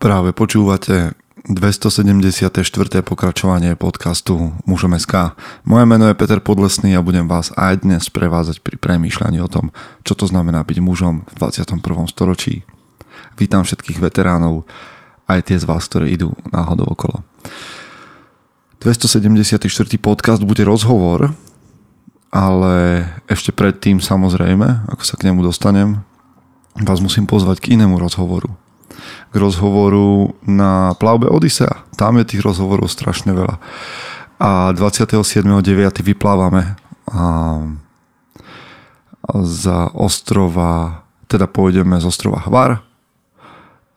Práve počúvate 274. pokračovanie podcastu Mužom SK. Moje meno je Peter Podlesný a budem vás aj dnes prevázať pri premýšľaní o tom, čo to znamená byť mužom v 21. storočí. Vítam všetkých veteránov, aj tie z vás, ktoré idú náhodou okolo. 274. podcast bude rozhovor, ale ešte predtým samozrejme, ako sa k nemu dostanem, vás musím pozvať k inému rozhovoru k rozhovoru na plavbe Odisea. Tam je tých rozhovorov strašne veľa. A 27.9. vyplávame a za ostrova, teda pôjdeme z ostrova Hvar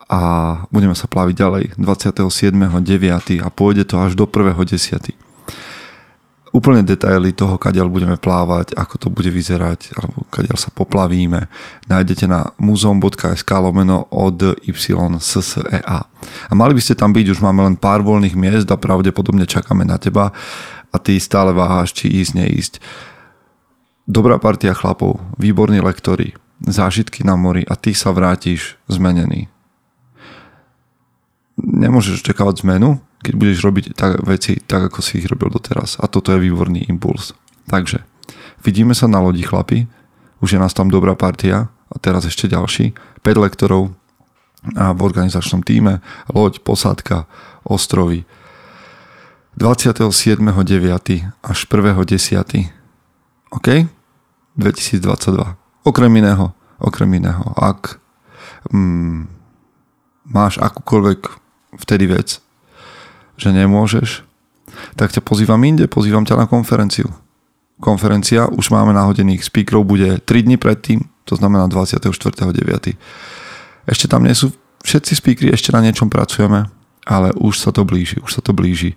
a budeme sa plaviť ďalej 27.9. a pôjde to až do 1.10 úplne detaily toho, kadiaľ budeme plávať, ako to bude vyzerať, alebo kadiaľ sa poplavíme, nájdete na muzeum.sk lomeno od YSSEA. A mali by ste tam byť, už máme len pár voľných miest a pravdepodobne čakáme na teba a ty stále váháš, či ísť, neísť. Dobrá partia chlapov, výborní lektori, zážitky na mori a ty sa vrátiš zmenený. Nemôžeš čakávať zmenu, keď budeš robiť tak, veci tak, ako si ich robil doteraz. A toto je výborný impuls. Takže, vidíme sa na lodi chlapi, už je nás tam dobrá partia a teraz ešte ďalší. 5 lektorov a v organizačnom týme, loď, posádka, ostrovy. 27.9. až 1.10. OK? 2022. Okrem iného, okrem iného, ak mm, máš akúkoľvek vtedy vec, že nemôžeš, tak ťa pozývam inde, pozývam ťa na konferenciu. Konferencia, už máme nahodených speakerov, bude 3 dní predtým, to znamená 24.9. Ešte tam nie sú všetci speakery, ešte na niečom pracujeme, ale už sa to blíži, už sa to blíži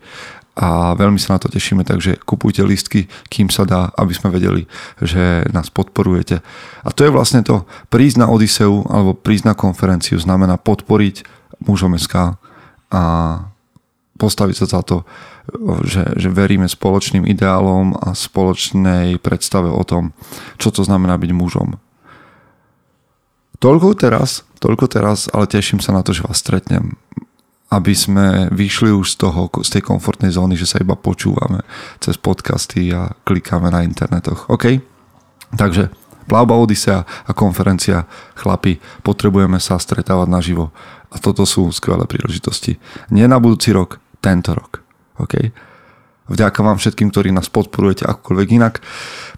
a veľmi sa na to tešíme, takže kupujte listky, kým sa dá, aby sme vedeli, že nás podporujete. A to je vlastne to, prísť na Odiseu alebo prísť na konferenciu znamená podporiť mužom SK a postaviť sa za to, že, že veríme spoločným ideálom a spoločnej predstave o tom, čo to znamená byť mužom. Toľko teraz, toľko teraz, ale teším sa na to, že vás stretnem aby sme vyšli už z toho, z tej komfortnej zóny, že sa iba počúvame cez podcasty a klikáme na internetoch. OK? Takže plavba Odisea a konferencia chlapi, potrebujeme sa stretávať naživo. A toto sú skvelé príležitosti. Nie na budúci rok, tento rok. OK? Vďaka vám všetkým, ktorí nás podporujete akokoľvek inak.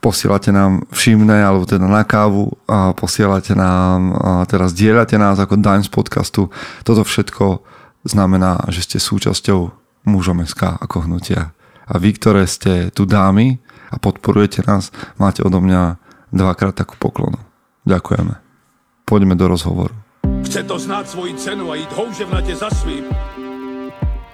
Posielate nám všimné, alebo teda na kávu, a posielate nám, a teraz dielate nás ako daň z podcastu. Toto všetko znamená, že ste súčasťou mužom SK ako hnutia. A vy, ktoré ste tu dámy a podporujete nás, máte odo mňa dvakrát takú poklonu. Ďakujeme. Poďme do rozhovoru. Chce to znáť svoji cenu a ísť houževnate za svým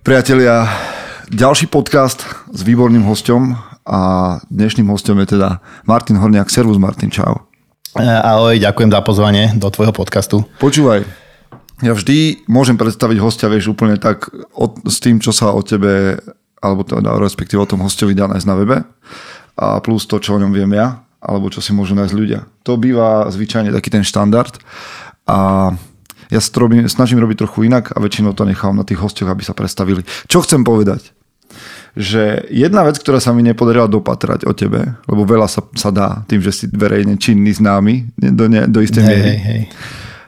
Priatelia, ďalší podcast s výborným hostom a dnešným hostom je teda Martin Horniak. Servus Martin, čau. E, ahoj, ďakujem za pozvanie do tvojho podcastu. Počúvaj, ja vždy môžem predstaviť hostia, vieš, úplne tak od, s tým, čo sa o tebe, alebo teda respektíve o tom hostovi dá nájsť na webe a plus to, čo o ňom viem ja, alebo čo si môžu nájsť ľudia. To býva zvyčajne taký ten štandard a ja robím, snažím robiť trochu inak a väčšinou to nechám na tých hostoch, aby sa predstavili. Čo chcem povedať? Že jedna vec, ktorá sa mi nepodarila dopatrať o tebe, lebo veľa sa, sa dá tým, že si verejne činný známy do, ne, do istej miery. Hej, hej.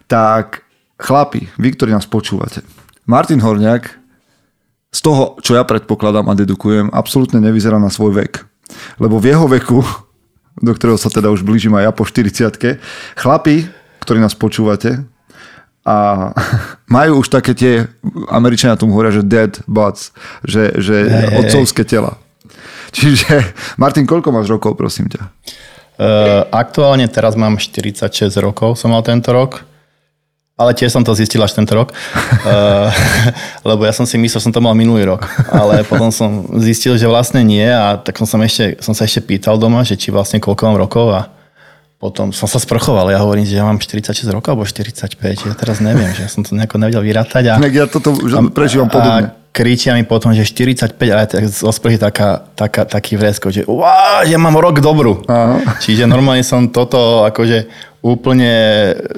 Tak chlapi, vy, ktorí nás počúvate, Martin Horniak z toho, čo ja predpokladám a dedukujem, absolútne nevyzerá na svoj vek. Lebo v jeho veku, do ktorého sa teda už blížim aj ja po 40 chlapi, ktorí nás počúvate, a majú už také tie, Američania tomu hovoria, že dead butts, že, že hej. otcovské tela. Čiže, Martin, koľko máš rokov, prosím ťa? Uh, aktuálne teraz mám 46 rokov, som mal tento rok. Ale tiež som to zistil až tento rok, uh, lebo ja som si myslel, že som to mal minulý rok. Ale potom som zistil, že vlastne nie a tak som, som, ešte, som sa ešte pýtal doma, že či vlastne koľko mám rokov a potom som sa sprchoval, ja hovorím, že ja mám 46 rokov alebo 45, ja teraz neviem, že ja som to nejako nevedel vyrátať. A, ja toto už prežívam podobne. A kričia mi potom, že 45 a tak zo sprchy taká, taká, taký vresko, že uá, ja mám rok dobrú. Aha. Čiže normálne som toto akože úplne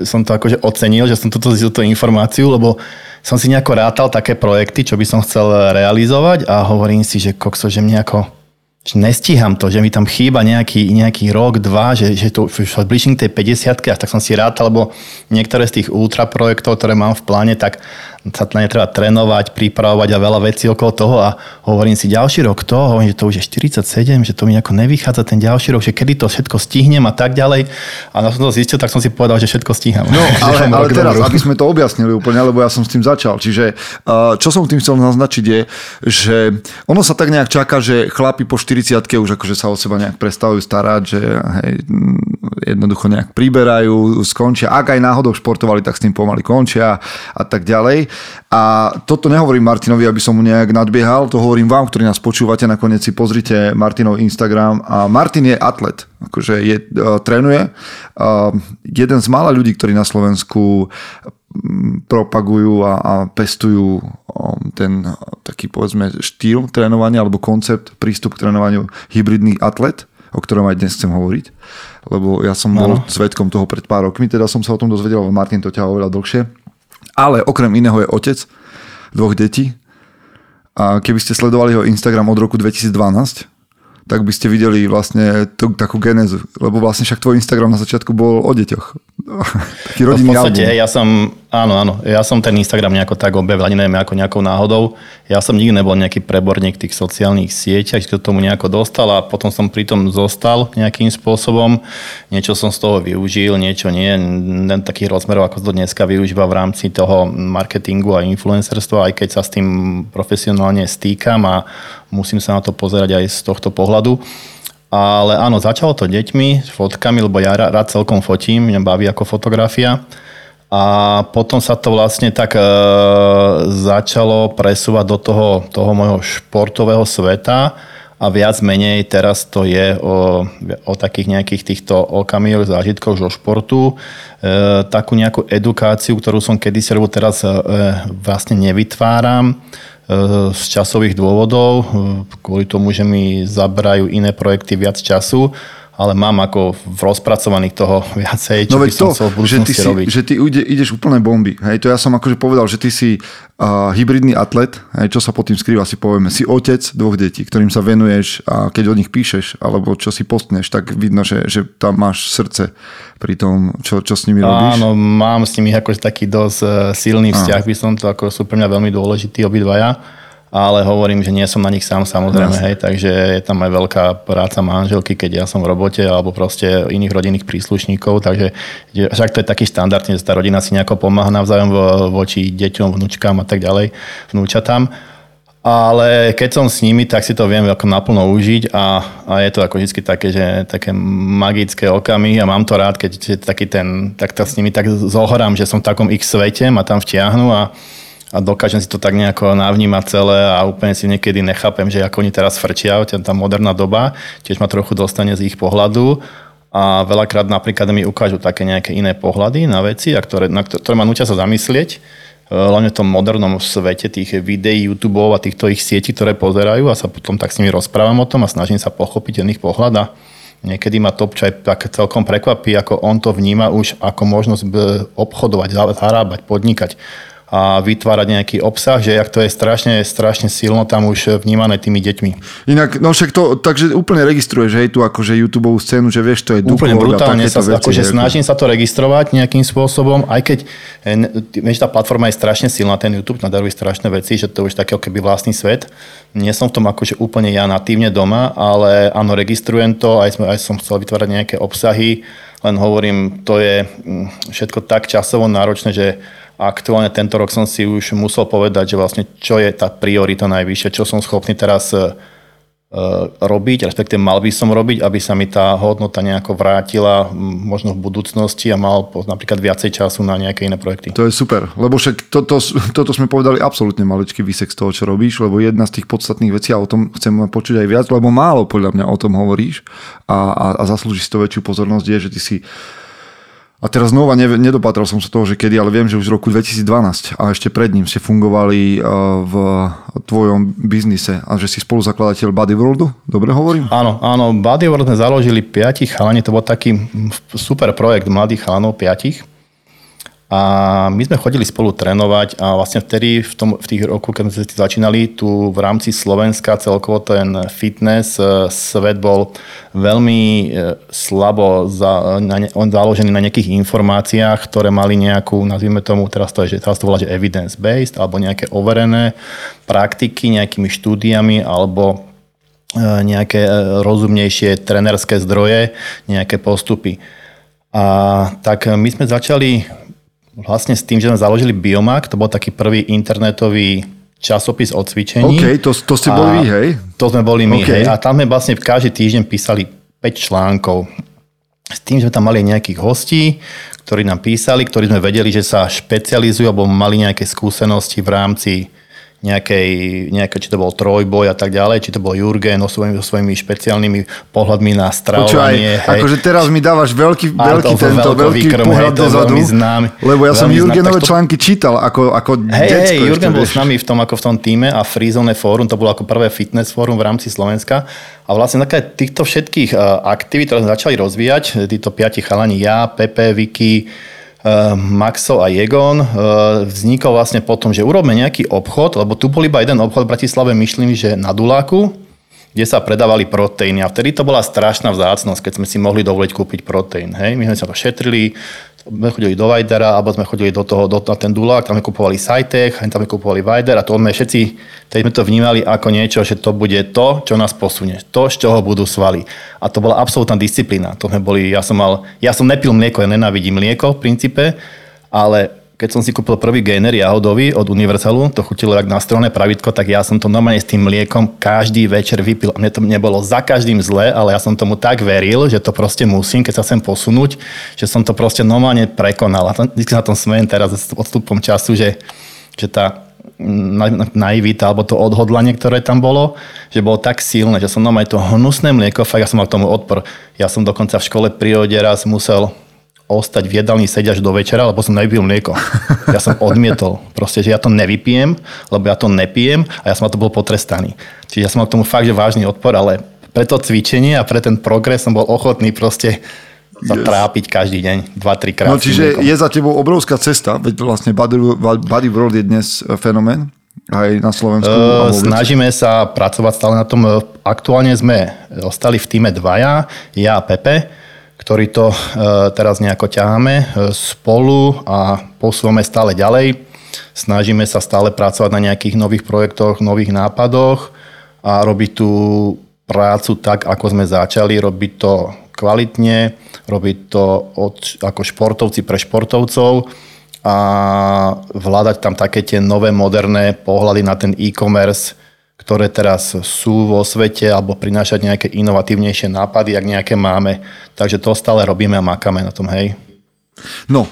som to akože ocenil, že som toto zistil tú informáciu, lebo som si nejako rátal také projekty, čo by som chcel realizovať a hovorím si, že kokso, že mne ako že nestíham to, že mi tam chýba nejaký, nejaký rok, dva, že, že to už blížim k tej 50 a tak som si rád, lebo niektoré z tých ultra projektov, ktoré mám v pláne, tak sa na ne treba trénovať, pripravovať a veľa vecí okolo toho a hovorím si ďalší rok to, hovorím, že to už je 47, že to mi ako nevychádza ten ďalší rok, že kedy to všetko stihnem a tak ďalej. A na som to zistil, tak som si povedal, že všetko stíham. No, ale, ale teraz, aby sme to objasnili úplne, lebo ja som s tým začal. Čiže čo som tým chcel naznačiť je, že ono sa tak nejak čaká, že chlapi po 40 už akože sa o seba nejak prestávajú starať, že hej, jednoducho nejak priberajú, skončia. Ak aj náhodou športovali, tak s tým pomaly končia a tak ďalej. A toto nehovorím Martinovi, aby som mu nejak nadbiehal, to hovorím vám, ktorí nás počúvate, nakoniec si pozrite Martinov Instagram. A Martin je atlet, akože je, uh, trénuje. Uh, jeden z mála ľudí, ktorí na Slovensku propagujú a, a pestujú ten taký povedzme štýl trénovania alebo koncept, prístup k trénovaniu hybridný atlet, o ktorom aj dnes chcem hovoriť, lebo ja som bol no. svetkom toho pred pár rokmi, teda som sa o tom dozvedel, ale Martin to ťa oveľa dlhšie ale okrem iného je otec dvoch detí. A keby ste sledovali jeho Instagram od roku 2012, tak by ste videli vlastne tú, takú genézu. Lebo vlastne však tvoj Instagram na začiatku bol o deťoch. Taký rodinný no v podstate, album. ja som, áno, áno, ja som ten Instagram nejako tak objavil, ani neviem ako nejakou náhodou. Ja som nikdy nebol nejaký preborník tých sociálnych sieťach, že tomu nejako dostal a potom som pri tom zostal nejakým spôsobom. Niečo som z toho využil, niečo nie. Takých rozmerov, ako to dneska využíva v rámci toho marketingu a influencerstva, aj keď sa s tým profesionálne stýkam a musím sa na to pozerať aj z tohto pohľadu. Ale áno, začalo to deťmi, fotkami, lebo ja rád celkom fotím, mňa baví ako fotografia. A potom sa to vlastne tak e, začalo presúvať do toho, toho môjho športového sveta a viac menej teraz to je o, o takých nejakých týchto okamihoch, zážitkoch zo športu. E, takú nejakú edukáciu, ktorú som kedysi robil, teraz e, vlastne nevytváram z časových dôvodov, kvôli tomu, že mi zabrajú iné projekty viac času ale mám ako v rozpracovaných toho viacej, čo no by som to, chcel v že ty, si, robiť. že ty ide, ideš úplne bomby. Hej, to ja som akože povedal, že ty si uh, hybridný atlet, hej, čo sa pod tým skrýva, si povieme. Si otec dvoch detí, ktorým sa venuješ a keď o nich píšeš, alebo čo si postneš, tak vidno, že, že tam máš srdce pri tom, čo, čo s nimi robíš. Áno, mám s nimi akože taký dosť uh, silný vzťah, by som to, ako sú pre mňa veľmi dôležití obidvaja ale hovorím, že nie som na nich sám samozrejme, hej, takže je tam aj veľká práca manželky, keď ja som v robote alebo proste iných rodinných príslušníkov, takže však to je taký štandard, že tá rodina si nejako pomáha navzájom voči deťom, vnúčkám a tak ďalej, vnúčatám. Ale keď som s nimi, tak si to viem ako naplno užiť a, a je to ako vždy také, že také magické okamy a mám to rád, keď taký ten, tak to s nimi tak zohorám, že som v takom ich svete, ma tam vtiahnu a, a dokážem si to tak nejako navnímať celé a úplne si niekedy nechápem, že ako oni teraz frčia, tá moderná doba, tiež ma trochu dostane z ich pohľadu. A veľakrát napríklad mi ukážu také nejaké iné pohľady na veci, a ktoré, na ktoré ma nutia sa zamyslieť, e, hlavne v tom modernom svete tých videí, YouTube a týchto ich sietí, ktoré pozerajú a sa potom tak s nimi rozprávam o tom a snažím sa pochopiť ten ich pohľad a niekedy ma to aj tak celkom prekvapí, ako on to vníma už ako možnosť obchodovať, zarábať, podnikať a vytvárať nejaký obsah, že jak to je strašne, strašne silno tam už vnímané tými deťmi. Inak, no však to, takže úplne registruješ, hej, tu akože YouTube scénu, že vieš, to je Úplne brutálne sa, veci, akože snažím sa to registrovať nejakým spôsobom, aj keď eh, vieš, tá platforma je strašne silná, ten YouTube nadaruje strašné veci, že to už taký keby vlastný svet. Nie som v tom akože úplne ja natívne doma, ale áno, registrujem to, aj, sme, aj som chcel vytvárať nejaké obsahy, len hovorím, to je mm, všetko tak časovo náročné, že aktuálne tento rok som si už musel povedať, že vlastne čo je tá priorita najvyššia, čo som schopný teraz e, robiť, respektíve mal by som robiť, aby sa mi tá hodnota nejako vrátila možno v budúcnosti a mal napríklad viacej času na nejaké iné projekty. To je super, lebo však toto, toto sme povedali absolútne maličký výsek z toho, čo robíš, lebo jedna z tých podstatných vecí, a o tom chcem počuť aj viac, lebo málo podľa mňa o tom hovoríš a, a, a zaslúži si to väčšiu pozornosť, je, že ty si a teraz znova ne, nedopatral som sa toho, že kedy, ale viem, že už v roku 2012 a ešte pred ním ste fungovali uh, v tvojom biznise a že si spoluzakladateľ Body Worldu, dobre hovorím? Áno, áno, Body World sme založili piatich chalani, to bol taký super projekt mladých chalanov, piatich. A my sme chodili spolu trénovať a vlastne vtedy, v, tom, v tých rokoch, keď sme začínali, tu v rámci Slovenska celkovo ten fitness e, svet bol veľmi e, slabo za, na on založený na nejakých informáciách, ktoré mali nejakú, nazvime tomu, teraz to, že teraz to volá, že evidence-based, alebo nejaké overené praktiky nejakými štúdiami, alebo e, nejaké rozumnejšie trenerské zdroje, nejaké postupy. A tak my sme začali vlastne s tým, že sme založili Biomak, to bol taký prvý internetový časopis o cvičení. OK, to, to ste boli vy, hej? To sme boli my, OK. hej. A tam sme vlastne každý týždeň písali 5 článkov. S tým, že sme tam mali nejakých hostí, ktorí nám písali, ktorí sme vedeli, že sa špecializujú alebo mali nejaké skúsenosti v rámci nejakej, nejaké, či to bol trojboj a tak ďalej, či to bol Jurgen so svojimi, so svojimi špeciálnymi pohľadmi na stravovanie. akože teraz mi dávaš veľký, veľký tento, veľký výkrm, pohľad hej, dozadu, známy. lebo ja som Jurgenové to- články čítal ako, ako Hej, decko hej, Jurgen bol vieš. s nami v tom, ako v tom týme a Freezone Forum, to bolo ako prvé fitness fórum v rámci Slovenska. A vlastne základe týchto všetkých eh, aktivít, ktoré sme začali rozvíjať, títo piati chalani, ja, Pepe, Vicky, Maxo a Jegon, eh, vznikol vlastne potom, že urobme nejaký obchod, lebo tu bol iba jeden obchod v Bratislave, myslím, že na Duláku, kde sa predávali proteíny. A vtedy to bola strašná vzácnosť, keď sme si mohli dovoliť kúpiť proteín. Hej? My sme sa to šetrili, sme chodili do Vajdera, alebo sme chodili do toho, do, na ten Dulák, tam sme kupovali Sajtech, tam sme kupovali Vajder a to sme všetci, teď sme to vnímali ako niečo, že to bude to, čo nás posunie, to, z čoho budú svaly. A to bola absolútna disciplína. To sme boli, ja som mal, ja som nepil mlieko, ja nenávidím mlieko v princípe, ale keď som si kúpil prvý gainer jahodový od Universalu, to chutilo jak nástrojné pravidko, tak ja som to normálne s tým mliekom každý večer vypil. A mne to nebolo za každým zle, ale ja som tomu tak veril, že to proste musím, keď sa chcem posunúť, že som to proste normálne prekonal. A vždy na tom smejem teraz s odstupom času, že, že tá na- na- naivita alebo to odhodlanie, ktoré tam bolo, že bolo tak silné, že som normálne to hnusné mlieko, fakt ja som mal tomu odpor. Ja som dokonca v škole prírode raz musel ostať v jedálni sedieť až do večera, lebo som nevypil mlieko. Ja som odmietol. Proste, že ja to nevypijem, lebo ja to nepijem a ja som na to bol potrestaný. Čiže ja som mal k tomu fakt, že vážny odpor, ale pre to cvičenie a pre ten progres som bol ochotný proste sa Yes. trápiť každý deň, 2-3 krát. No čiže je za tebou obrovská cesta, veď vlastne Body, World je dnes e, fenomén, aj na Slovensku. Uh, snažíme sa pracovať stále na tom. Aktuálne sme ostali v týme dvaja, ja a Pepe, ktorí to uh, teraz nejako ťaháme uh, spolu a posúvame stále ďalej. Snažíme sa stále pracovať na nejakých nových projektoch, nových nápadoch a robiť tú prácu tak, ako sme začali, robiť to kvalitne, robiť to od, ako športovci pre športovcov a vládať tam také tie nové moderné pohľady na ten e-commerce, ktoré teraz sú vo svete, alebo prinášať nejaké inovatívnejšie nápady, ak nejaké máme. Takže to stále robíme a makáme na tom, hej. No,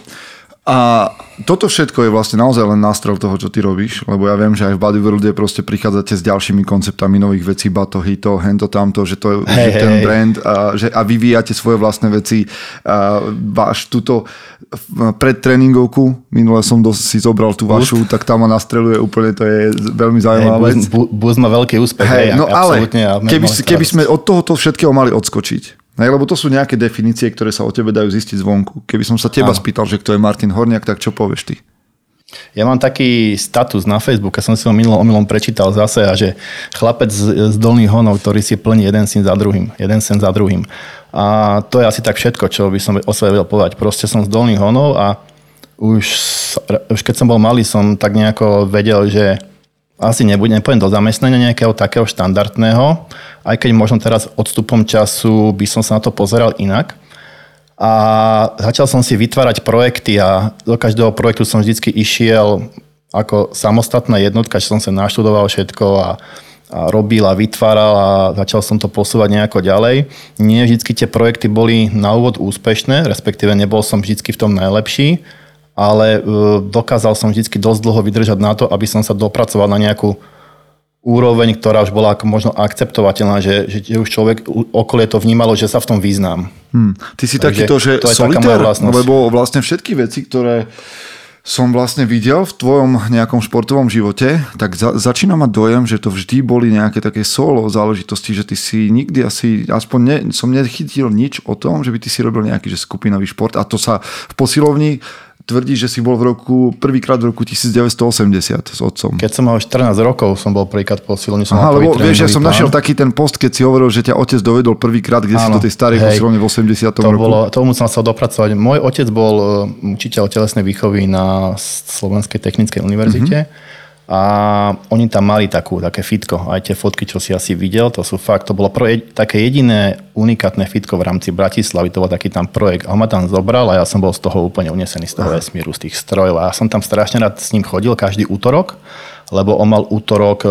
a toto všetko je vlastne naozaj len nástrel toho, čo ty robíš, lebo ja viem, že aj v Body Worlde proste prichádzate s ďalšími konceptami nových vecí, batohy, to, hento, tamto, že, to, Hej, že ten hej. brand a, že, a vyvíjate svoje vlastné veci. A váš túto v- predtréningovku, minule som dos, si zobral tú vašu, tak tam ma nastreluje úplne, to je veľmi zaujímavá vec. Bus, bu, má veľký úspech. Hej, no ale absolútne, keby, keby sme od tohoto všetkého mali odskočiť, hej, lebo to sú nejaké definície, ktoré sa o tebe dajú zistiť zvonku. Keby som sa teba Áno. spýtal, že kto je Martin Horniak, tak čo povieš ty? Ja mám taký status na Facebooku, som si ho minulom omylom prečítal zase a že chlapec z, z Dolných Honov, ktorý si plní jeden syn za druhým, jeden sen za druhým. A to je asi tak všetko, čo by som o sebe vedel povedať. Proste som z Dolných Honov a už, už keď som bol malý, som tak nejako vedel, že asi nebudem, nepôjdem do zamestnania nejakého takého štandardného, aj keď možno teraz odstupom času by som sa na to pozeral inak. A začal som si vytvárať projekty a do každého projektu som vždy išiel ako samostatná jednotka, že som sa naštudoval všetko a, a robil a vytváral a začal som to posúvať nejako ďalej. Nie vždy tie projekty boli na úvod úspešné, respektíve nebol som vždy v tom najlepší, ale e, dokázal som vždy dosť dlho vydržať na to, aby som sa dopracoval na nejakú úroveň, ktorá už bola možno akceptovateľná, že, že už človek okolie to vnímalo, že sa v tom význam. Hmm. Ty si takýto, že to solitár, lebo vlastne všetky veci, ktoré som vlastne videl v tvojom nejakom športovom živote, tak za, začína mať dojem, že to vždy boli nejaké také solo záležitosti, že ty si nikdy asi, aspoň ne, som nechytil nič o tom, že by ty si robil nejaký že skupinový šport a to sa v posilovni tvrdí, že si bol v roku, prvýkrát v roku 1980 s otcom. Keď som mal 14 rokov, som bol prvýkrát posilný. Som Aha, lebo vieš, ja som plán. našiel taký ten post, keď si hovoril, že ťa otec dovedol prvýkrát, kde Áno, si do tej starej posilovne v 80 to roku. Bolo, tomu som sa dopracovať. Môj otec bol e, učiteľ telesnej výchovy na Slovenskej technickej univerzite. Mm-hmm a oni tam mali takú, také fitko. Aj tie fotky, čo si asi videl, to sú fakt, to bolo pro, také jediné unikátne fitko v rámci Bratislavy, to bol taký tam projekt. A on ma tam zobral a ja som bol z toho úplne unesený, z toho vesmíru, z tých strojov. A ja som tam strašne rád s ním chodil každý útorok, lebo on mal útorok e,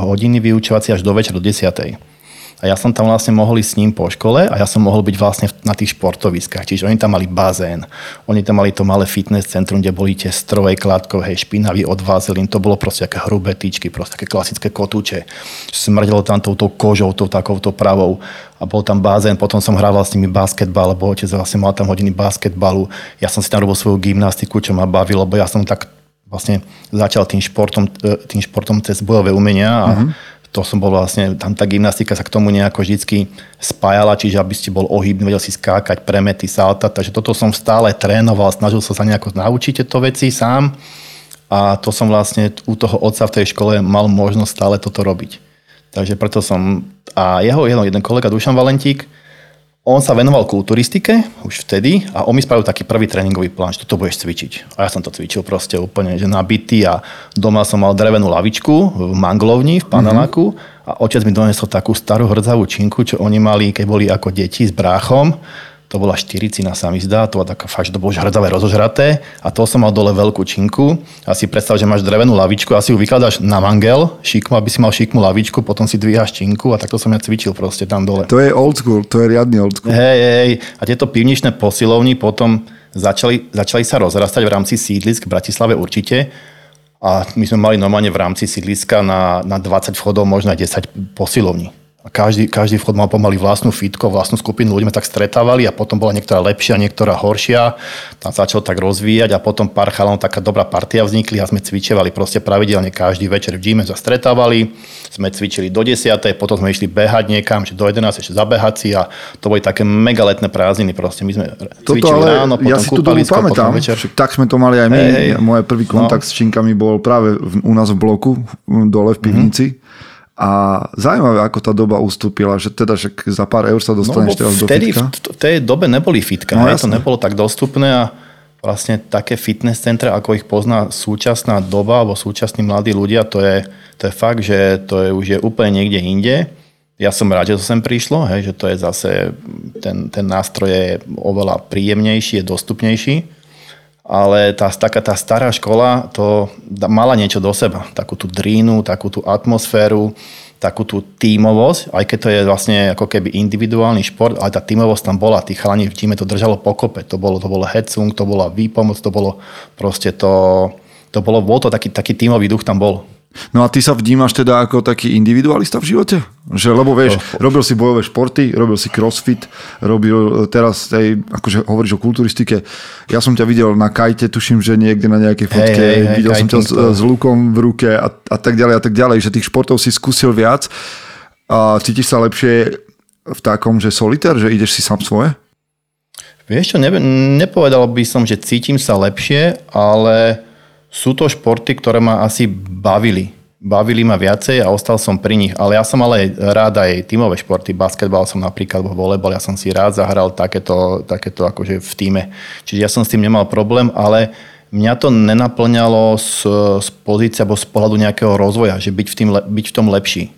hodiny vyučovací až do večera do 10. A ja som tam vlastne mohol ísť s ním po škole a ja som mohol byť vlastne na tých športoviskách. Čiže oni tam mali bazén, oni tam mali to malé fitness centrum, kde boli tie stroje kladkov, hej, špinavý od vazelín, to bolo proste také hrubé tyčky, proste také klasické kotúče. Smrdelo tam touto kožou, tou takouto pravou a bol tam bazén, potom som hrával s nimi basketbal, lebo otec vlastne mal tam hodiny basketbalu. Ja som si tam robil svoju gymnastiku, čo ma bavilo, lebo ja som tak vlastne začal tým športom, e, tým športom cez bojové umenia a mm-hmm to som bol vlastne, tam tá gymnastika sa k tomu nejako vždy spájala, čiže aby ste bol ohybný, vedel si skákať, premety, salta, takže toto som stále trénoval, snažil som sa nejako naučiť tieto veci sám a to som vlastne u toho otca v tej škole mal možnosť stále toto robiť. Takže preto som, a jeho, jeho jeden kolega Dušan Valentík, on sa venoval kulturistike už vtedy a on mi spravil taký prvý tréningový plán, že toto budeš cvičiť. A ja som to cvičil proste úplne, že nabitý a doma som mal drevenú lavičku v manglovni, v paneláku mm-hmm. a otec mi donesol takú starú hrdzavú činku, čo oni mali, keď boli ako deti s bráchom to bola štyricina sa mi zdá, to bola taká fakt, že to bolo žhrdavé rozožraté a to som mal dole veľkú činku. A si predstav, že máš drevenú lavičku a si ju vykladáš na mangel, šikmu, aby si mal šikmu lavičku, potom si dvíhaš činku a takto som ja cvičil proste tam dole. To je old school, to je riadny old school. Hej, hej, a tieto pivničné posilovny potom začali, začali sa rozrastať v rámci sídlisk v Bratislave určite. A my sme mali normálne v rámci sídliska na, na 20 vchodov, možno aj 10 posilovní. Každý, každý vchod mal pomaly vlastnú fitko, vlastnú skupinu, ľudia tak stretávali a potom bola niektorá lepšia, niektorá horšia. Tam sa začalo tak rozvíjať a potom pár chalánov, taká dobrá partia vznikli a sme cvičevali proste pravidelne každý večer v gyme sa stretávali, sme cvičili do 10. potom sme išli behať niekam, že do 11. ešte zabehať si a to boli také mega letné prázdniny proste. My sme Toto cvičili ale ráno, potom ja si to pamätám, večer. tak sme to mali aj my. Hey, hey. Môj prvý kontakt no. s činkami bol práve v, u nás v bloku, dole v pivnici. Mm-hmm a zaujímavé, ako tá doba ustúpila, že teda že za pár eur sa dostaneš no, teraz do vtedy, fitka. V tej dobe neboli fitka, no, to nebolo tak dostupné a vlastne také fitness centra, ako ich pozná súčasná doba alebo súčasní mladí ľudia, to je, to je fakt, že to je už je úplne niekde inde. Ja som rád, že to sem prišlo, hej, že to je zase, ten, ten nástroj je oveľa príjemnejší, je dostupnejší ale tá, taká tá stará škola to mala niečo do seba. Takú tú drínu, takú tú atmosféru, takú tú tímovosť, aj keď to je vlastne ako keby individuálny šport, ale tá tímovosť tam bola, tí chalani v týme to držalo pokope, to bolo, to bolo headsung, to bola výpomoc, to bolo proste to, to bolo, bol to taký, taký tímový duch tam bol. No a ty sa vnímaš teda ako taký individualista v živote? Že, lebo vieš, oh. robil si bojové športy, robil si crossfit, robil teraz tej, akože hovoríš o kulturistike. Ja som ťa videl na kajte, tuším, že niekde na nejakej fotke, hey, hey, hey, videl som ťa s, s lukom v ruke a, a tak ďalej a tak ďalej, že tých športov si skúsil viac a cítiš sa lepšie v takom, že solitár, že ideš si sám svoje? Vieš čo, ne, nepovedal by som, že cítim sa lepšie, ale sú to športy, ktoré ma asi bavili. Bavili ma viacej a ostal som pri nich. Ale ja som ale rád aj tímové športy. Basketbal som napríklad, alebo volejbal, ja som si rád zahral takéto, takéto akože v týme. Čiže ja som s tým nemal problém, ale mňa to nenaplňalo z, z pozície alebo z pohľadu nejakého rozvoja, že byť v, tým, byť v tom lepší.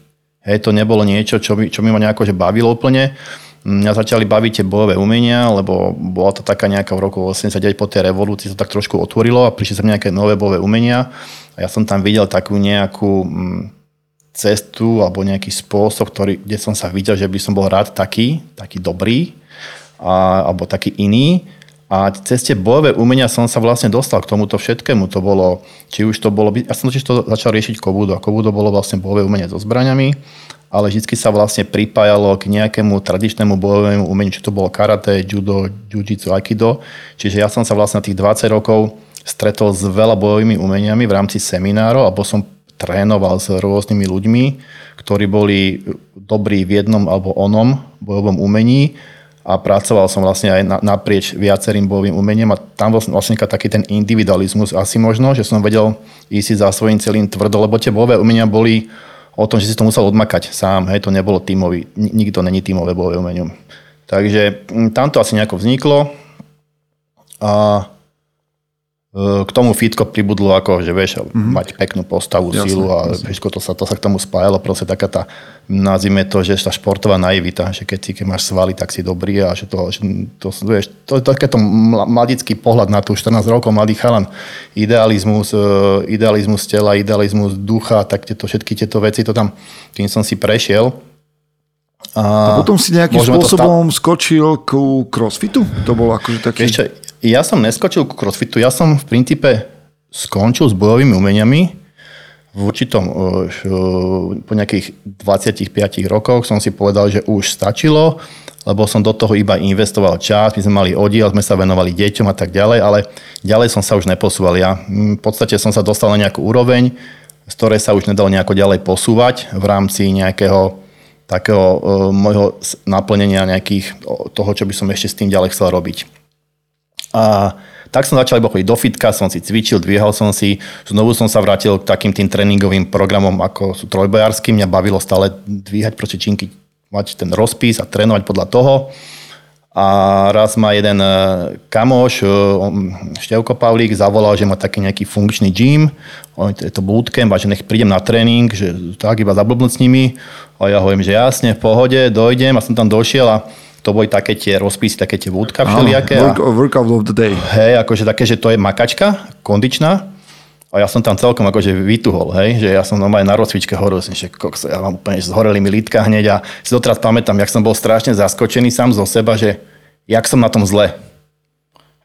Hej, to nebolo niečo, čo, by, čo mi ma nejako že bavilo úplne. Mňa začali baviť tie bojové umenia, lebo bola to taká nejaká v roku 89 po tej revolúcii, to tak trošku otvorilo a prišli sa nejaké nové bojové umenia a ja som tam videl takú nejakú mm, cestu alebo nejaký spôsob, ktorý, kde som sa videl, že by som bol rád taký, taký dobrý a, alebo taký iný. A cez tie bojové umenia som sa vlastne dostal k tomuto všetkému. To bolo, či už to bolo, ja som totiž to začal riešiť kobudo. A kobudo bolo vlastne bojové umenie so zbraňami, ale vždy sa vlastne pripájalo k nejakému tradičnému bojovému umeniu, či to bolo karate, judo, jiu-jitsu, aikido. Čiže ja som sa vlastne tých 20 rokov stretol s veľa bojovými umeniami v rámci seminárov, alebo som trénoval s rôznymi ľuďmi, ktorí boli dobrí v jednom alebo onom bojovom umení a pracoval som vlastne aj naprieč viacerým bojovým umeniem a tam bol vlastne taký ten individualizmus asi možno, že som vedel ísť za svojím celým tvrdo, lebo tie bojové umenia boli o tom, že si to musel odmakať sám, hej, to nebolo tímový, nikto není tímové bojové umenium. Takže tam to asi nejako vzniklo a k tomu fitko pribudlo ako, že vieš, mm-hmm. mať peknú postavu, jasne, sílu a jasne. Vieš, to, sa, to sa k tomu spájalo, proste taká tá, nazvime to, že tá športová naivita, že keď si keď máš svaly, tak si dobrý a že to, že to, vieš, to, to takéto mladický pohľad na tú 14 rokov, mladý chalan, idealizmus, e, idealizmus tela, idealizmus ducha, tak tieto, všetky tieto veci, to tam, tým som si prešiel. A, a potom si nejakým spôsobom stav... skočil ku crossfitu? To bolo akože taký... Vieš čo, ja som neskočil ku crossfitu, ja som v princípe skončil s bojovými umeniami v určitom, eh, po nejakých 25 rokoch som si povedal, že už stačilo, lebo som do toho iba investoval čas, my sme mali oddiel, sme sa venovali deťom a tak ďalej, ale ďalej som sa už neposúval. Ja hm, v podstate som sa dostal na nejakú úroveň, z ktorej sa už nedalo nejako ďalej posúvať v rámci nejakého takého uh, môjho naplnenia nejakých toho, čo by som ešte s tým ďalej chcel robiť. A tak som začal iba chodiť do fitka, som si cvičil, dvíhal som si, znovu som sa vrátil k takým tým tréningovým programom, ako sú trojbojársky. Mňa bavilo stále dvíhať proste činky, mať ten rozpis a trénovať podľa toho. A raz ma jeden e, kamoš, e, Števko Pavlík, zavolal, že má taký nejaký funkčný gym, je to bootcamp a že nech prídem na tréning, že tak iba zablbnúť s nimi. A ja hovorím, že jasne, v pohode, dojdem a som tam došiel a to boli také tie rozpisy, také tie vúdka všelijaké. Work, workout of the day. Hej, akože také, že to je makačka, kondičná. A ja som tam celkom akože vytuhol, hej, že ja som normálne na rozcvičke horil, som, že kokso, ja mám úplne zhoreli mi lítka hneď a si doteraz pamätám, jak som bol strašne zaskočený sám zo seba, že jak som na tom zle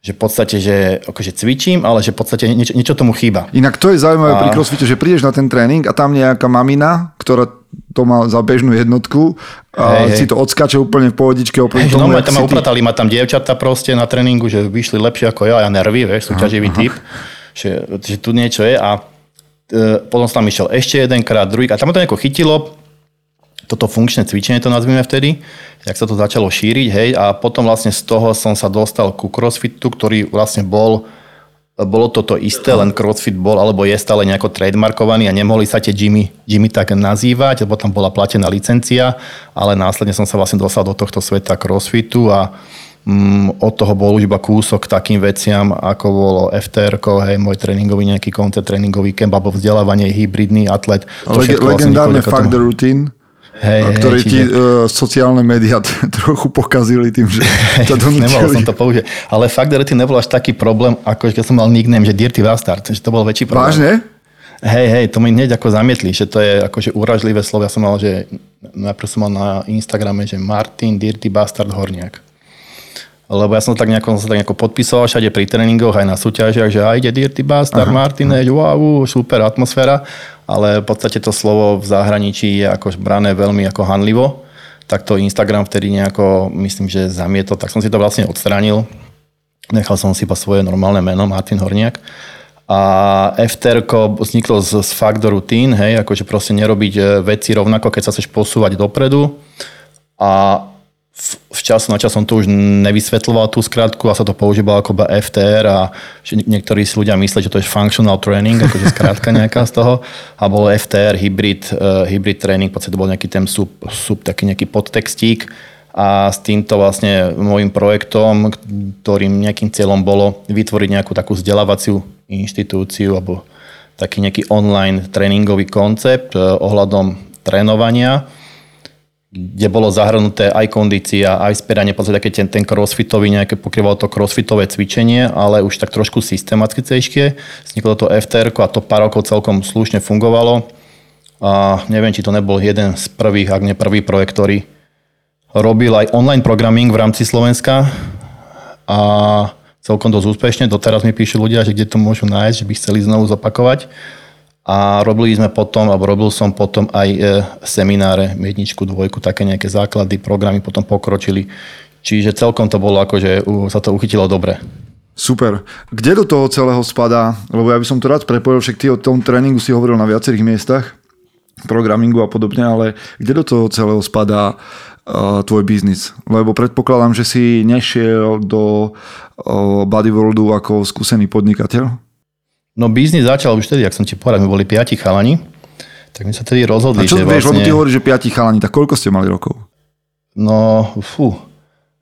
že v podstate, že akože cvičím, ale že v podstate niečo, niečo tomu chýba. Inak to je zaujímavé a... pri crossfite, že prídeš na ten tréning a tam nejaká mamina, ktorá to má za bežnú jednotku a hej, si to odskáče úplne v pohodičke. Hej, tomu, no, tam ma upratali, ma tam dievčatá proste na tréningu, že vyšli lepšie ako ja, ja nervy, vieš, súťaživý aha, typ, že, že tu niečo je a e, potom som tam išiel ešte jedenkrát, druhýkrát, tam ma to nejako chytilo, toto funkčné cvičenie to nazvime vtedy, jak sa to začalo šíriť, hej, a potom vlastne z toho som sa dostal ku crossfitu, ktorý vlastne bol bolo toto isté, len CrossFit bol alebo je stále nejako trademarkovaný a nemohli sa tie gymy, gymy tak nazývať, lebo tam bola platená licencia, ale následne som sa vlastne dostal do tohto sveta CrossFitu a mm, od toho bol už iba kúsok takým veciam, ako bolo FTR, hej, môj tréningový nejaký koncept, tréningový kemp, alebo vzdelávanie, hybridný atlet. Vlastne legendárne Fuck the Routine hej, ktoré hej, ti čiže... uh, sociálne médiá trochu pokazili tým, že to donútili. Nemohol som to použiť. Ale fakt, že nebol až taký problém, ako keď som mal nickname, že Dirty Bastard, že to bol väčší problém. Vážne? Hej, hej, to mi hneď ako zamietli, že to je akože uražlivé slovo. Ja som mal, že najprv som mal na Instagrame, že Martin Dirty Bastard Horniak lebo ja som tak nejako, som tak nejako podpisoval všade pri tréningoch aj na súťažiach, že aj ide Dirty Bastard, Aha. Martinez, wow, super atmosféra, ale v podstate to slovo v zahraničí je ako brané veľmi ako hanlivo, tak to Instagram vtedy nejako, myslím, že zamietol, tak som si to vlastne odstránil. Nechal som si iba svoje normálne meno, Martin Horniak. A FTR vzniklo z, z Factor Routine, hej, akože proste nerobiť e, veci rovnako, keď sa chceš posúvať dopredu. A v času na čas som to už nevysvetľoval tú skratku a sa to používalo ako FTR a že niektorí si ľudia mysleli, že to je functional training, akože skratka nejaká z toho. A bolo FTR, hybrid, uh, hybrid training, v podstate to bol nejaký ten sub, sub taký nejaký podtextík. A s týmto vlastne môjim projektom, ktorým nejakým cieľom bolo vytvoriť nejakú takú vzdelávaciu inštitúciu alebo taký nejaký online tréningový koncept uh, ohľadom trénovania, kde bolo zahrnuté aj kondícia, aj spieranie, podstate také ten, ten crossfitový, nejaké pokrývalo to crossfitové cvičenie, ale už tak trošku systematickejšie. Vzniklo to FTR a to pár rokov celkom slušne fungovalo. A neviem, či to nebol jeden z prvých, ak nie prvý projekt, ktorý robil aj online programming v rámci Slovenska a celkom dosť úspešne. Doteraz mi píšu ľudia, že kde to môžu nájsť, že by chceli znovu zopakovať. A robili sme potom, alebo robil som potom aj e, semináre, jedničku, dvojku, také nejaké základy, programy potom pokročili. Čiže celkom to bolo ako, že sa to uchytilo dobre. Super. Kde do toho celého spadá? Lebo ja by som to rád prepojil, však ty o tom tréningu si hovoril na viacerých miestach, programingu a podobne, ale kde do toho celého spadá uh, tvoj biznis? Lebo predpokladám, že si nešiel do uh, Bodyworldu ako skúsený podnikateľ. No biznis začal už vtedy, ak som ti povedal, my boli piati chalani, tak my sa tedy rozhodli, A čo že vieš, vlastne... lebo ty hovoríš, že piati chalani, tak koľko ste mali rokov? No, fú,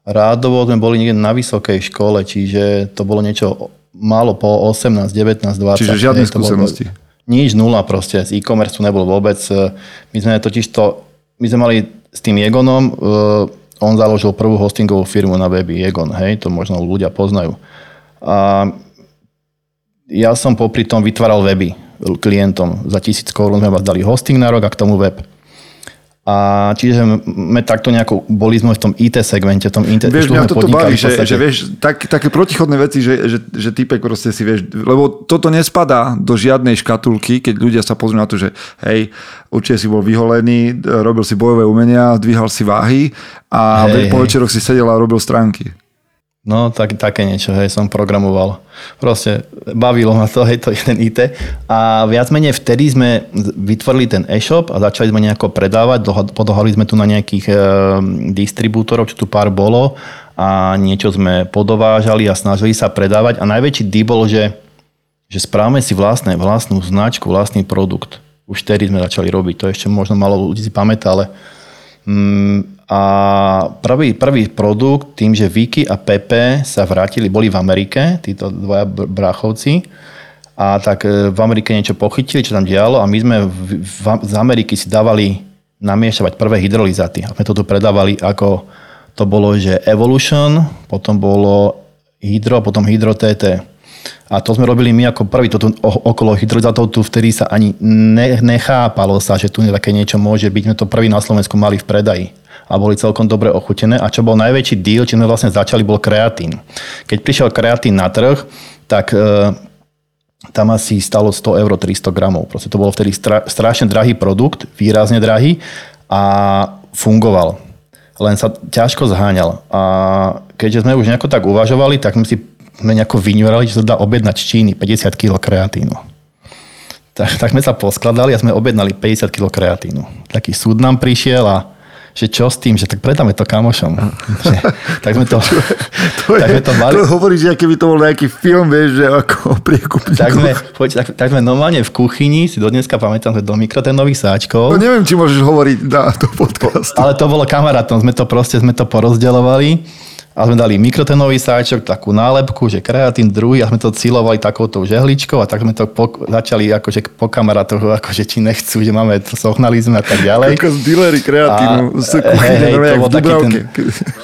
rádovo sme boli niekde na vysokej škole, čiže to bolo niečo málo po 18, 19, 20. Čiže žiadne Nie, to bolo- skúsenosti. Nič, nula proste. Z e-commerce tu nebol vôbec. My sme totiž to, my sme mali s tým Egonom, eh, on založil prvú hostingovú firmu na weby Egon, hej, to možno ľudia poznajú. A ja som popri tom vytváral weby klientom. Za tisíc korún sme vás dali hosting na rok a k tomu web. A čiže sme takto nejako, boli sme v tom IT segmente, v tom IT, Vieš, mňa toto baví, že, že vieš, tak, také protichodné veci, že, že, že typek proste si vieš, lebo toto nespadá do žiadnej škatulky, keď ľudia sa pozrú na to, že hej, určite si bol vyholený, robil si bojové umenia, dvíhal si váhy a Hej, po večeroch si sedel a robil stránky. No, tak, také niečo, hej, som programoval. Proste bavilo ma to, hej, to je IT. A viac menej vtedy sme vytvorili ten e-shop a začali sme nejako predávať. Doha- Podohali sme tu na nejakých e, distribútorov, čo tu pár bolo a niečo sme podovážali a snažili sa predávať. A najväčší deal bol, že, že správame si vlastné, vlastnú značku, vlastný produkt. Už vtedy sme začali robiť. To ešte možno malo ľudí si pamätá, ale Mm, a prvý, prvý produkt, tým, že Vicky a Pepe sa vrátili, boli v Amerike, títo dvaja br- bráchovci, a tak e, v Amerike niečo pochytili, čo tam dialo a my sme v, v, z Ameriky si dávali namiešavať prvé hydrolizáty. A sme to tu predávali ako, to bolo, že Evolution, potom bolo Hydro, potom Hydro TT. A to sme robili my ako prvý, toto okolo hydrolizátov tu vtedy sa ani ne, nechápalo sa, že tu také niečo môže byť. My to prvý na Slovensku mali v predaji a boli celkom dobre ochutené. A čo bol najväčší deal, či sme vlastne začali, bol kreatín. Keď prišiel kreatín na trh, tak e, tam asi stalo 100 eur 300 gramov. Proste to bol vtedy stra, strašne drahý produkt, výrazne drahý a fungoval. Len sa ťažko zháňal. A keďže sme už nejako tak uvažovali, tak sme si sme nejako vyňurali, že sa dá objednať z Číny 50 kg kreatínu. Tak, tak sme sa poskladali a sme objednali 50 kg kreatínu. Taký súd nám prišiel a že čo s tým, že tak predáme to kamošom. Že, tak sme to, To, tak je, sme to mali. to hovoríš, že keby to bol nejaký film, vieš, že ako o priekupníkoch. Tak sme, poď, tak, tak sme normálne v kuchyni, si do dneska pamätám, že do mikroténových sáčkov. No neviem, či môžeš hovoriť na to podcast. Ale to bolo kamarátom, sme to proste sme to porozdeľovali a sme dali mikrotenový sáčok, takú nálepku, že kreatín druhý a sme to cilovali takouto žehličkou a tak sme to po, začali akože po kamarátoch, akože či nechcú, že máme, to sohnali sme a tak ďalej. Ako z dealery kreatínu. A- z hej, kuchyne, hej, normálne to jak bol v taký ten, Dubravke.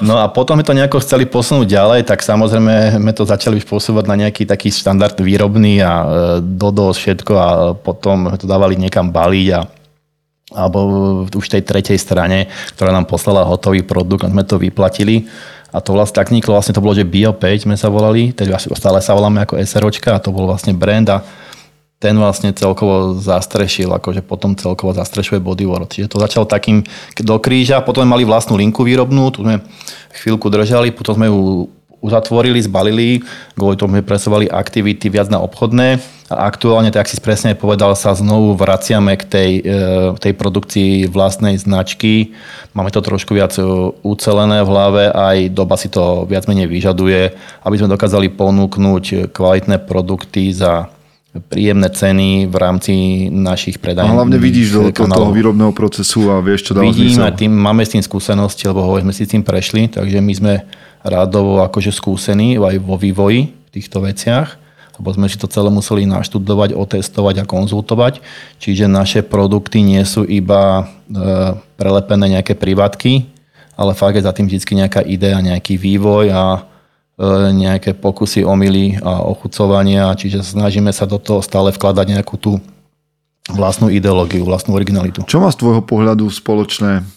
no a potom sme to nejako chceli posunúť ďalej, tak samozrejme sme to začali už posúvať na nejaký taký štandard výrobný a e, dodos všetko a potom to dávali niekam baliť a alebo už tej tretej strane, ktorá nám poslala hotový produkt a sme to vyplatili. A to vlastne tak vzniklo, vlastne to bolo, že Bio5 sme sa volali, teda stále sa voláme ako SROčka a to bol vlastne brand a ten vlastne celkovo zastrešil, akože potom celkovo zastrešuje Bodyworld. Čiže to začalo takým do kríža, potom mali vlastnú linku výrobnú, tu sme chvíľku držali, potom sme ju uzatvorili, zbalili, kvôli tomu presovali aktivity viac na obchodné a aktuálne, tak si presne povedal, sa znovu vraciame k tej, e, tej produkcii vlastnej značky. Máme to trošku viac e, ucelené v hlave, aj doba si to viac menej vyžaduje, aby sme dokázali ponúknuť kvalitné produkty za príjemné ceny v rámci našich A predajných hlavne vidíš do, do toho výrobného procesu a vieš, čo dáva Vidíme, zmysel. tým, máme s tým skúsenosti, lebo sme si tým prešli, takže my sme rádovo akože skúsení aj vo vývoji v týchto veciach, lebo sme si to celé museli naštudovať, otestovať a konzultovať. Čiže naše produkty nie sú iba e, prelepené nejaké privátky, ale fakt je za tým vždy nejaká idea, nejaký vývoj a nejaké pokusy, omily a ochucovania, čiže snažíme sa do toho stále vkladať nejakú tú vlastnú ideológiu, vlastnú originalitu. Čo má z tvojho pohľadu spoločné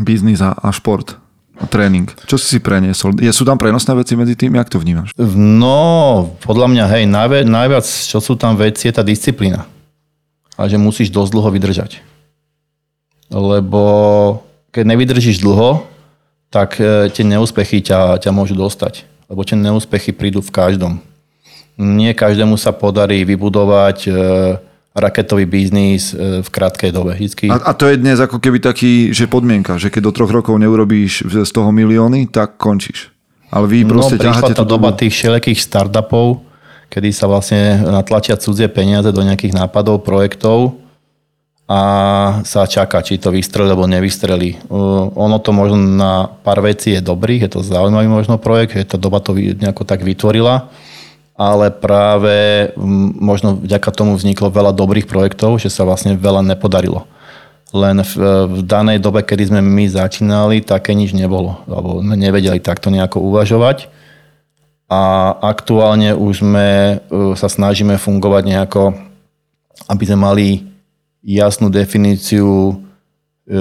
biznis a, a šport? A tréning. Čo si si preniesol? Je, sú tam prenosné veci medzi tým? Jak to vnímaš? No, podľa mňa, hej, najviac, najviac, čo sú tam veci, je tá disciplína. A že musíš dosť dlho vydržať. Lebo keď nevydržíš dlho, tak e, tie neúspechy ťa, ťa môžu dostať. Lebo tie neúspechy prídu v každom. Nie každému sa podarí vybudovať e, raketový biznis e, v krátkej dobe. Vždycky... A, a to je dnes ako keby taký, že podmienka, že keď do troch rokov neurobíš z toho milióny, tak končíš. Ale vy proste no, ťaháte tá doba tých všelijakých startupov, kedy sa vlastne natlačia cudzie peniaze do nejakých nápadov, projektov a sa čaká, či to vystrelí alebo nevystrelí. Ono to možno na pár vecí je dobrý, je to zaujímavý možno projekt, že tá doba to nejako tak vytvorila, ale práve možno vďaka tomu vzniklo veľa dobrých projektov, že sa vlastne veľa nepodarilo. Len v, v danej dobe, kedy sme my začínali, také nič nebolo. Alebo sme nevedeli takto nejako uvažovať. A aktuálne už sme e, sa snažíme fungovať nejako, aby sme mali jasnú definíciu, e,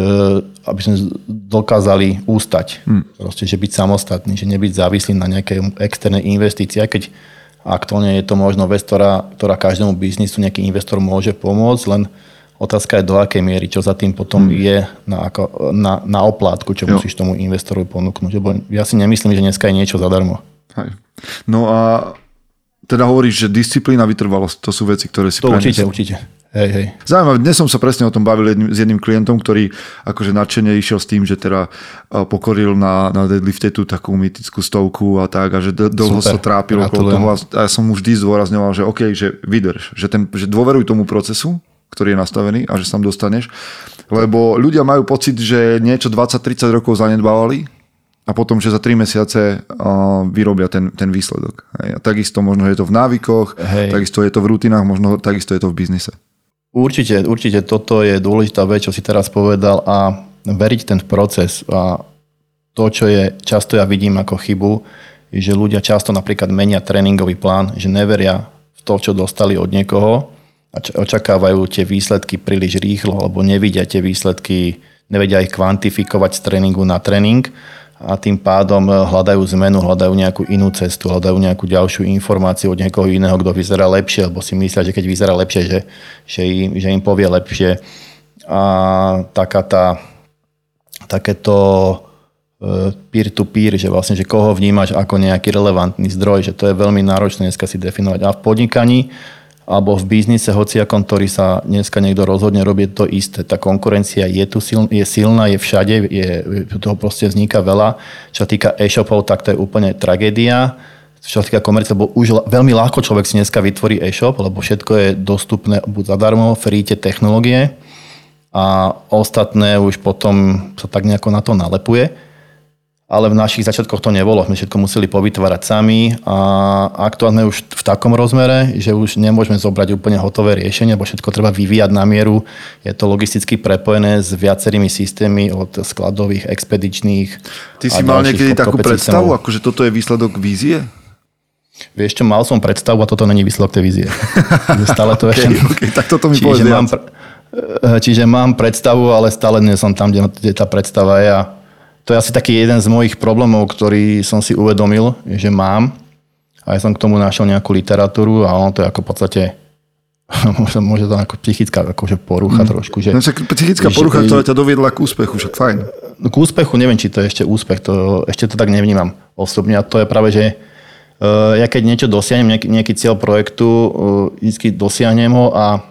aby sme dokázali ústať. Hmm. Proste, že byť samostatný, že nebyť závislý na nejaké externé investície, aj keď aktuálne je to možno vec, ktorá, ktorá každému biznisu nejaký investor môže pomôcť, len otázka je do akej miery, čo za tým potom hmm. je na, ako, na, na oplátku, čo jo. musíš tomu investorovi ponúknuť. Lebo ja si nemyslím, že dneska je niečo zadarmo. Hej. No a teda hovoríš, že disciplína, vytrvalosť, to sú veci, ktoré si To určite, určite. Hej, hej. Zaujímavé, dnes som sa presne o tom bavil jedným, s jedným klientom, ktorý akože nadšene išiel s tým, že teda pokoril na, na deadlifte tú takú mytickú stovku a tak a že dlho sa trápil okolo toho a ja som mu vždy zdôrazňoval, že OK, že vydrž, že, ten, že dôveruj tomu procesu, ktorý je nastavený a že sa tam dostaneš, lebo ľudia majú pocit, že niečo 20-30 rokov zanedbávali a potom, že za 3 mesiace vyrobia ten, ten výsledok. Hej. A takisto možno je to v návykoch, Hej. takisto je to v rutinách, možno takisto je to v biznise. Určite, určite toto je dôležitá vec, čo si teraz povedal a veriť ten proces a to, čo je často ja vidím ako chybu, je, že ľudia často napríklad menia tréningový plán, že neveria v to, čo dostali od niekoho a očakávajú tie výsledky príliš rýchlo, alebo nevidia tie výsledky, nevedia ich kvantifikovať z tréningu na tréning a tým pádom eh, hľadajú zmenu, hľadajú nejakú inú cestu, hľadajú nejakú ďalšiu informáciu od niekoho iného, kto vyzerá lepšie, lebo si myslia, že keď vyzerá lepšie, že, že, im, že im povie lepšie. A taká tá, takéto eh, peer-to-peer, že vlastne, že koho vnímaš ako nejaký relevantný zdroj, že to je veľmi náročné dneska si definovať. A v podnikaní alebo v biznise hociakom, ktorý sa dneska niekto rozhodne robiť to isté. Tá konkurencia je tu silná, je, silná, je všade, je, toho proste vzniká veľa. Čo sa týka e-shopov, tak to je úplne tragédia. Čo týka komercie, lebo už veľmi ľahko človek si dneska vytvorí e-shop, lebo všetko je dostupné buď zadarmo, fríte technológie a ostatné už potom sa tak nejako na to nalepuje ale v našich začiatkoch to nebolo. My všetko museli povytvárať sami a aktuálne už v takom rozmere, že už nemôžeme zobrať úplne hotové riešenie, bo všetko treba vyvíjať na mieru. Je to logisticky prepojené s viacerými systémmi od skladových, expedičných. Ty si mal niekedy takú predstavu, systémov. akože toto je výsledok vízie? Vieš čo, mal som predstavu a toto není výsledok tej vízie. Stále to okay, ešte... okay, tak toto mi čiže mám, čiže mám predstavu, ale stále nie som tam, kde tá predstava je a to je asi taký jeden z mojich problémov, ktorý som si uvedomil, že mám. A ja som k tomu našiel nejakú literatúru a ono to je ako v podstate môže, môže to ako psychická akože porucha mm. trošku. Že, no, psychická porucha, ktorá ťa doviedla k úspechu, však fajn. No, k úspechu neviem, či to je ešte úspech, to, ešte to tak nevnímam osobne a to je práve, že uh, ja keď niečo dosiahnem, nejaký, nejaký cieľ projektu, uh, vždy dosiahnem ho a,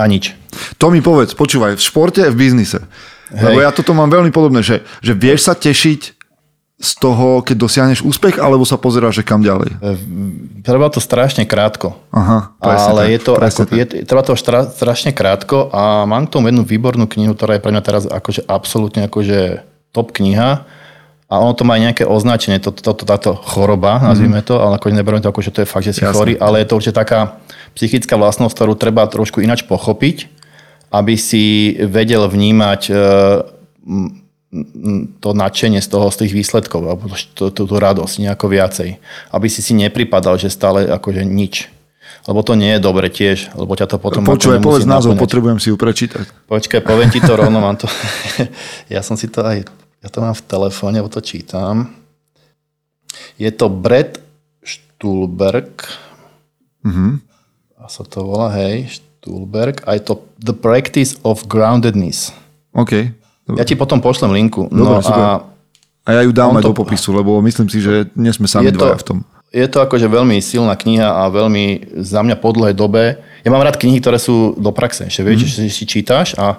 a nič. To mi povedz, počúvaj, v športe a v biznise. Hej. Lebo ja toto mám veľmi podobné, že, že vieš sa tešiť z toho, keď dosiahneš úspech, alebo sa pozeráš, že kam ďalej? E, trvá to strašne krátko. Aha, Ale tak, je to, ako, je, trvá to štra, strašne krátko a mám k tomu jednu výbornú knihu, ktorá je pre mňa teraz akože absolútne akože top kniha a ono to má nejaké označenie, to, to, to, táto choroba, mm. nazvime to, ale ako neberiem to ako, že to je fakt, že si Jasne. chorý, ale je to určite taká psychická vlastnosť, ktorú treba trošku inač pochopiť aby si vedel vnímať e, to nadšenie z toho, z tých výsledkov, alebo tú, tú, tú radosť nejako viacej. Aby si si nepripadal, že stále akože nič. Lebo to nie je dobre tiež, lebo ťa to potom... Počúvaj, ako povedz názov, naplňať. potrebujem si ju prečítať. Počkaj, poviem ti to rovno, mám to... ja som si to aj... Ja to mám v telefóne, lebo to čítam. Je to Brett Stulberg. Mhm. A sa to volá, hej, Stulberg. A je to The Practice of Groundedness. OK. Ja ti potom pošlem linku. Dobre, no super. a A ja ju dám aj to- do popisu, lebo myslím si, že nie sme sami dvaja v tom. je to akože veľmi silná kniha a veľmi za mňa po dlhej dobe. Ja mám rád knihy, ktoré sú do praxe. Že vieš, že si čítaš a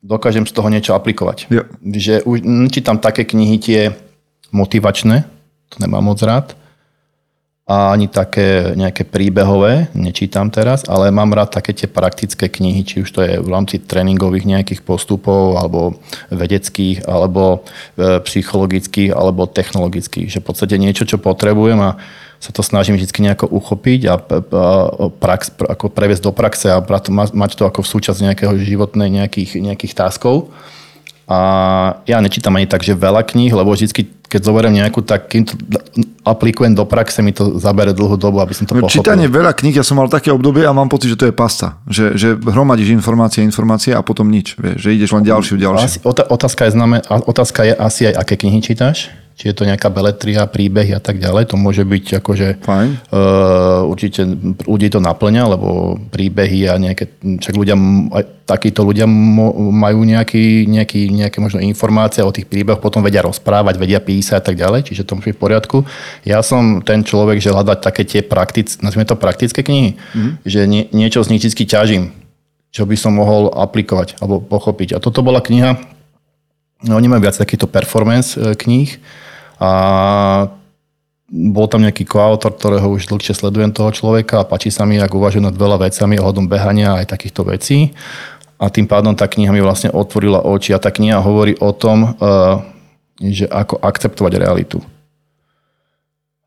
dokážem z toho niečo aplikovať. Jo. Že už čítam také knihy tie motivačné, to nemám moc rád. A ani také nejaké príbehové, nečítam teraz, ale mám rád také tie praktické knihy, či už to je v rámci tréningových nejakých postupov, alebo vedeckých, alebo e, psychologických, alebo technologických. Že v podstate niečo, čo potrebujem a sa to snažím vždy nejako uchopiť a, prax, pr- ako previesť do praxe a mať to ako súčasť nejakého životnej nejakých, nejakých táskov. A ja nečítam ani tak, že veľa kníh, lebo vždy, keď zoberiem nejakú, tak kým to aplikujem do praxe, mi to zabere dlhú dobu, aby som to pochopil. Čítanie veľa kníh, ja som mal také obdobie a mám pocit, že to je pasta. Že, že hromadíš informácie, informácie a potom nič. Vieš, že ideš len ďalšiu, ďalšiu. Asi, otázka, je znamen, otázka je asi aj, aké knihy čítaš. Či je to nejaká beletria, príbehy a tak ďalej. To môže byť akože... Fajn. Uh, určite ľudí to naplňa, lebo príbehy a nejaké... Však ľudia, takíto ľudia majú nejaký, nejaký, nejaké možno informácie o tých príbehoch, potom vedia rozprávať, vedia písať a tak ďalej, čiže to byť v poriadku. Ja som ten človek, že hľadať také tie praktické, nazvime to praktické knihy, mm-hmm. že nie, niečo z nich vždy ťažím čo by som mohol aplikovať alebo pochopiť. A toto bola kniha, oni majú viac takýchto performance e, kníh a bol tam nejaký koautor, ktorého už dlhšie sledujem toho človeka a páči sa mi, ako uvažuje nad veľa vecami ohľadom behania aj takýchto vecí. A tým pádom tá kniha mi vlastne otvorila oči a tá kniha hovorí o tom, e, že ako akceptovať realitu.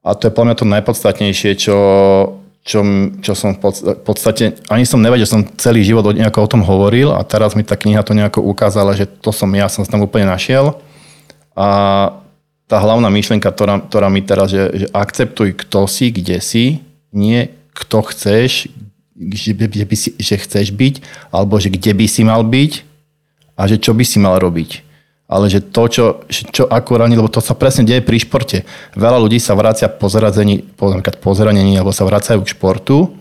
A to je podľa mňa to najpodstatnejšie, čo, čo, čo som v podst- v podstate, ani som nevedel, že som celý život nejako o tom hovoril a teraz mi tá kniha to nejako ukázala, že to som ja, som sa tam úplne našiel. A tá hlavná myšlienka, ktorá, ktorá mi teraz, že, že akceptuj, kto si, kde si, nie kto chceš, že, že, by si, že chceš byť, alebo že kde by si mal byť a že čo by si mal robiť. Ale že to, čo, čo akurát, lebo to sa presne deje pri športe. Veľa ľudí sa vracia po zranení, po, po zranení, alebo sa vracajú k športu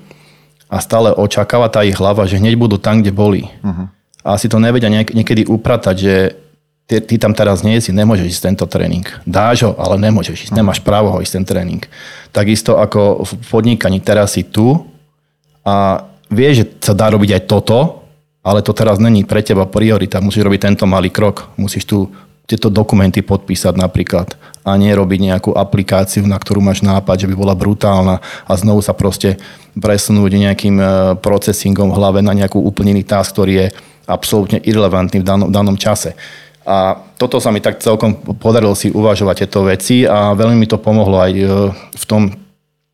a stále očakáva tá ich hlava, že hneď budú tam, kde boli. Uh-huh. A si to nevedia niek- niekedy upratať, že ty, ty tam teraz nie si, nemôžeš ísť tento tréning. Dáš ho, ale nemôžeš ísť, nemáš právo ho ísť ten tréning. Takisto ako v podnikaní, teraz si tu a vieš, že sa dá robiť aj toto, ale to teraz není pre teba priorita. Musíš robiť tento malý krok. Musíš tu tieto dokumenty podpísať napríklad a nie robiť nejakú aplikáciu, na ktorú máš nápad, že by bola brutálna a znovu sa proste presunúť nejakým e, procesingom v hlave na nejakú úplne iný task, ktorý je absolútne irrelevantný v danom, danom čase. A toto sa mi tak celkom podarilo si uvažovať tieto veci a veľmi mi to pomohlo aj e, v tom,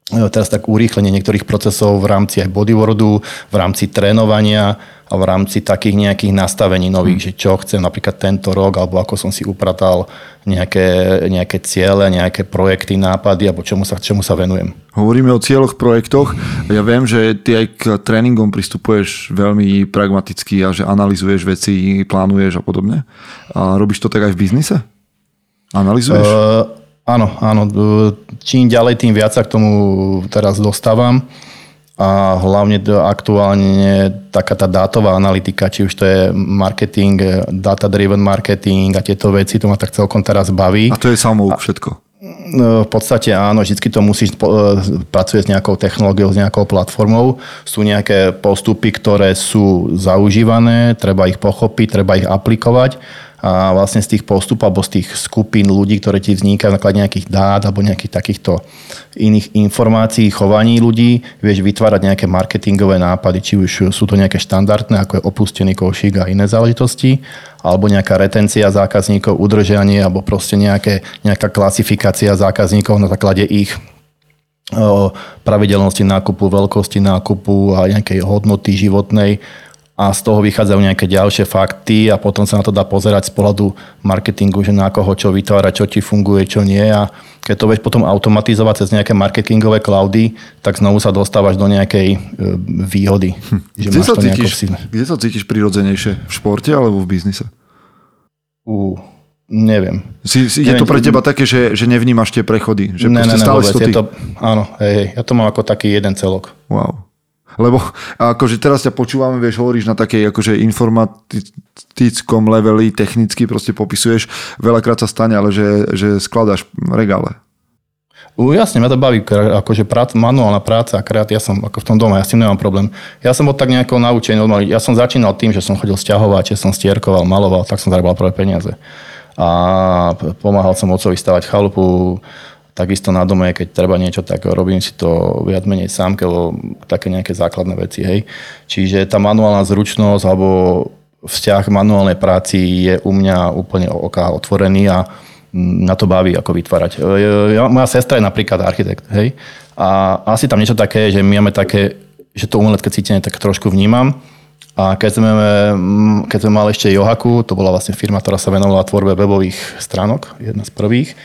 teraz tak urýchlenie niektorých procesov v rámci aj bodywordu, v rámci trénovania a v rámci takých nejakých nastavení nových, že čo chcem napríklad tento rok, alebo ako som si upratal nejaké, nejaké ciele, nejaké projekty, nápady, alebo čomu sa, čomu sa venujem. Hovoríme o cieľoch, projektoch. Ja viem, že ty aj k tréningom pristupuješ veľmi pragmaticky a že analizuješ veci, plánuješ a podobne. A robíš to tak aj v biznise? Analizuješ? Uh, áno, áno. Čím ďalej, tým viac sa k tomu teraz dostávam. A hlavne aktuálne taká tá dátová analytika, či už to je marketing, data-driven marketing a tieto veci, to ma tak celkom teraz baví. A to je samouk všetko. No, V podstate áno, vždy to musíš, e, pracuje s nejakou technológiou, s nejakou platformou. Sú nejaké postupy, ktoré sú zaužívané, treba ich pochopiť, treba ich aplikovať a vlastne z tých postupov alebo z tých skupín ľudí, ktoré ti vznikajú na nejakých dát alebo nejakých takýchto iných informácií, chovaní ľudí, vieš vytvárať nejaké marketingové nápady, či už sú to nejaké štandardné, ako je opustený košík a iné záležitosti, alebo nejaká retencia zákazníkov, udržanie, alebo proste nejaké, nejaká klasifikácia zákazníkov na základe ich pravidelnosti nákupu, veľkosti nákupu a nejakej hodnoty životnej a z toho vychádzajú nejaké ďalšie fakty a potom sa na to dá pozerať z pohľadu marketingu, že na koho čo vytvára, čo ti funguje, čo nie a keď to vieš potom automatizovať cez nejaké marketingové cloudy, tak znovu sa dostávaš do nejakej e, výhody. Hm. Že kde, sa to cítiš, kde sa cítiš prirodzenejšie? V športe alebo v biznise? Uh, neviem. Si, si, neviem. Je to pre teba také, že, že nevnímaš tie prechody? Že ne, ne, ne, stále vôbec, je to, áno, hej, hej, ja to mám ako taký jeden celok. Wow. Lebo akože teraz ťa počúvame, vieš, hovoríš na takej akože informatickom leveli, technicky proste popisuješ, veľakrát sa stane, ale že, že skladáš regále. U, jasne, mňa to baví, akože prác, manuálna práca a kreat, ja som ako v tom dome, ja s tým nemám problém. Ja som bol tak nejako naučený, ja som začínal tým, že som chodil stiahovať, že som stierkoval, maloval, tak som zarábal prvé peniaze. A pomáhal som otcovi stavať chalupu, Takisto na dome, keď treba niečo, tak robím si to viac menej sám, lebo také nejaké základné veci. Hej. Čiže tá manuálna zručnosť alebo vzťah manuálnej práci je u mňa úplne oka otvorený a na to baví, ako vytvárať. Ja, moja sestra je napríklad architekt, hej, a asi tam niečo také, že my máme také, že to umelecké cítenie tak trošku vnímam. A keď sme, keď sme mali ešte Johaku, to bola vlastne firma, ktorá sa venovala tvorbe webových stránok, jedna z prvých,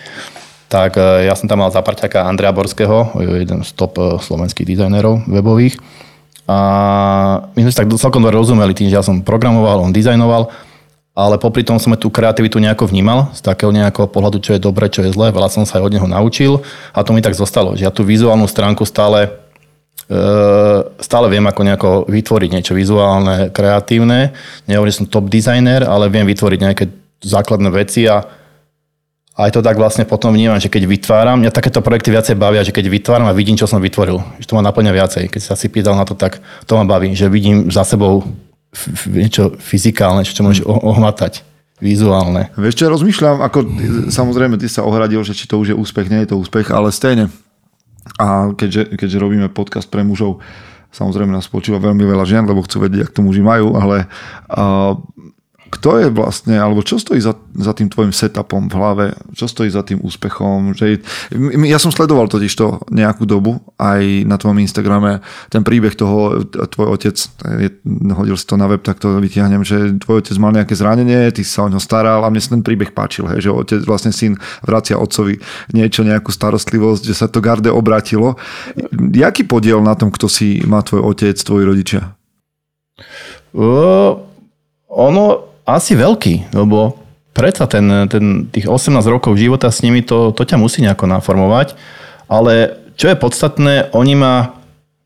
tak e, ja som tam mal zaparťaka Andrea Borského, jeden z top e, slovenských dizajnerov webových. A my sme si tak celkom dobre rozumeli tým, že ja som programoval, on dizajnoval, ale popri tom som tú kreativitu nejako vnímal, z takého nejakého pohľadu, čo je dobre, čo je zlé. Veľa som sa aj od neho naučil a to mi tak zostalo, že ja tú vizuálnu stránku stále, e, stále viem ako nejako vytvoriť niečo vizuálne, kreatívne. Nehovorím, že som top designer, ale viem vytvoriť nejaké základné veci a aj to tak vlastne potom vnímam, že keď vytváram, mňa takéto projekty viacej bavia, že keď vytváram a vidím, čo som vytvoril, že to ma naplňa viacej. Keď sa si pýtal na to, tak to ma baví, že vidím za sebou niečo fyzikálne, čo, čo môžeš ohmatať vizuálne. Vieš čo, rozmýšľam, ako samozrejme ty sa ohradil, že či to už je úspech, nie je to úspech, ale stejne. A keďže, keďže robíme podcast pre mužov, samozrejme nás počúva veľmi veľa žien, lebo chcú vedieť, ak to muži majú, ale uh, kto je vlastne, alebo čo stojí za, za tým tvojim setupom v hlave, čo stojí za tým úspechom. Že, ja som sledoval totiž to nejakú dobu, aj na tvojom Instagrame, ten príbeh toho, tvoj otec, je, hodil si to na web, tak to vytiahnem, že tvoj otec mal nejaké zranenie, ty sa o ňo staral a mne sa ten príbeh páčil, hej, že otec, vlastne syn vracia otcovi niečo, nejakú starostlivosť, že sa to garde obratilo. Jaký podiel na tom, kto si má tvoj otec, tvoji rodičia? Uh, ono asi veľký, lebo predsa ten, ten, tých 18 rokov života s nimi, to, to ťa musí nejako naformovať. Ale čo je podstatné, oni ma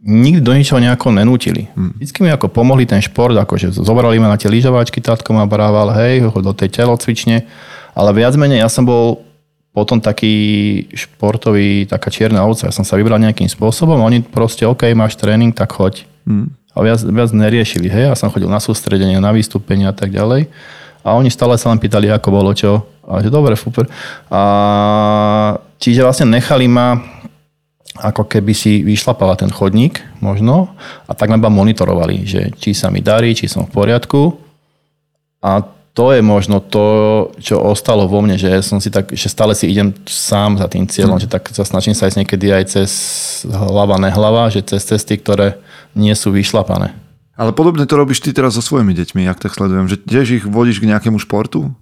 nikdy do ničoho nejako nenútili. Hmm. Vždycky mi ako pomohli ten šport, akože zobrali ma na tie lyžovačky, tátko ma brával, hej, do tej telocvične, ale viac menej ja som bol potom taký športový, taká čierna ovca. Ja som sa vybral nejakým spôsobom, oni proste, OK, máš tréning, tak choď. Hmm a viac, viac neriešili. Hej? Ja som chodil na sústredenie, na vystúpenia a tak ďalej. A oni stále sa len pýtali, ako bolo čo. A že dobre, super. A čiže vlastne nechali ma ako keby si vyšlapala ten chodník možno a tak ma monitorovali, že či sa mi darí, či som v poriadku. A to je možno to, čo ostalo vo mne, že som si tak, že stále si idem sám za tým cieľom, mm. že tak sa snažím sa ísť niekedy aj cez hlava, nehlava, že cez cesty, ktoré nie sú vyšlapané. Ale podobne to robíš ty teraz so svojimi deťmi, jak tak sledujem, že tiež ich vodíš k nejakému športu?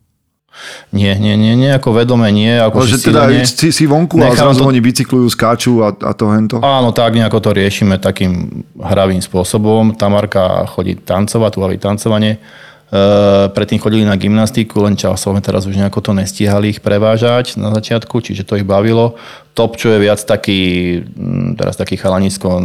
Nie, nie, nie, nie ako vedome, nie. Ako že, že teda nie. si, si vonku a zrazu to... oni bicyklujú, skáču a, a to hento? Áno, tak nejako to riešime takým hravým spôsobom. Tamarka chodí tancovať, tu tancovanie Eh, predtým chodili na gymnastiku, len časovo teraz už nejako to nestíhali ich prevážať na začiatku, čiže to ich bavilo. Top, čo je viac taký, mm, teraz taký chalanisko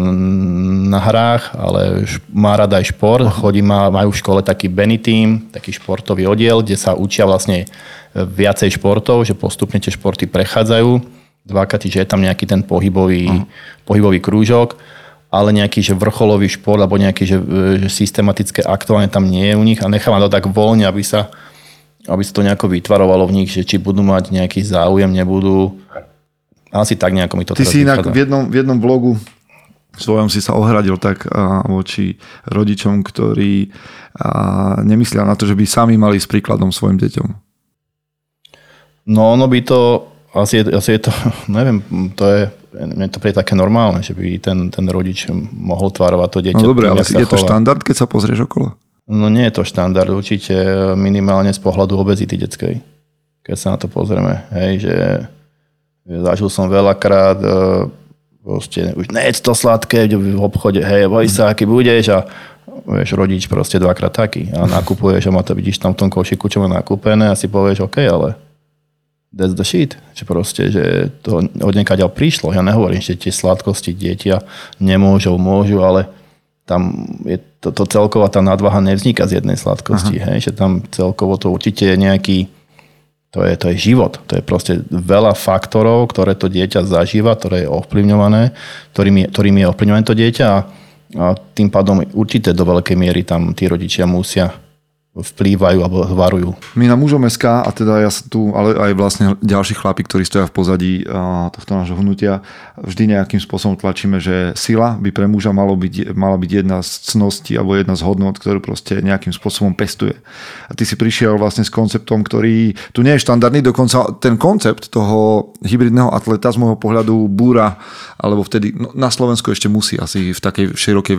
na hrách, ale má rada aj šport. Chodí, má, majú v škole taký Benny Team, taký športový oddiel, kde sa učia vlastne viacej športov, že postupne tie športy prechádzajú. Dvakrát, že je tam nejaký ten pohybový, uh-huh. pohybový krúžok ale nejaký že vrcholový šport alebo nejaké že, že systematické aktovanie tam nie je u nich a nechávam to tak voľne, aby sa, aby sa to nejako vytvarovalo v nich, že či budú mať nejaký záujem, nebudú. Asi tak nejako mi to Ty si inak v jednom, v jednom vlogu svojom si sa ohradil tak voči rodičom, ktorí nemyslia na to, že by sami mali s príkladom svojim deťom. No ono by to, asi je, asi je to, neviem, to je mne to príde také normálne, že by ten, ten rodič mohol tvarovať to dieťa. No dobre, ale je to štandard, keď sa pozrieš okolo? No nie je to štandard, určite minimálne z pohľadu obezity detskej. Keď sa na to pozrieme, hej, že zažil som veľakrát, e, proste už nejedz to sladké v obchode, hej, boj sa, aký budeš a vieš, rodič proste dvakrát taký a nakupuješ a má to vidíš tam v tom košiku, čo má nakúpené a si povieš, OK, ale that's the shit. Že proste, že to od niekaďal prišlo. Ja nehovorím, že tie sladkosti dieťa nemôžu, môžu, ale tam je to, to celková tá nadvaha nevzniká z jednej sladkosti. Hej? Že tam celkovo to určite je nejaký to je, to je život. To je proste veľa faktorov, ktoré to dieťa zažíva, ktoré je ovplyvňované, ktorým je, ktorým je ovplyvňované to dieťa a, a tým pádom určite do veľkej miery tam tí rodičia musia vplývajú alebo varujú. My na mužom SK, a teda ja tu, ale aj vlastne ďalší chlapi, ktorí stoja v pozadí tohto nášho hnutia, vždy nejakým spôsobom tlačíme, že sila by pre muža malo byť, mala byť jedna z cností alebo jedna z hodnot, ktorú proste nejakým spôsobom pestuje. A ty si prišiel vlastne s konceptom, ktorý tu nie je štandardný, dokonca ten koncept toho hybridného atleta z môjho pohľadu búra, alebo vtedy no, na Slovensku ešte musí asi v takej širokej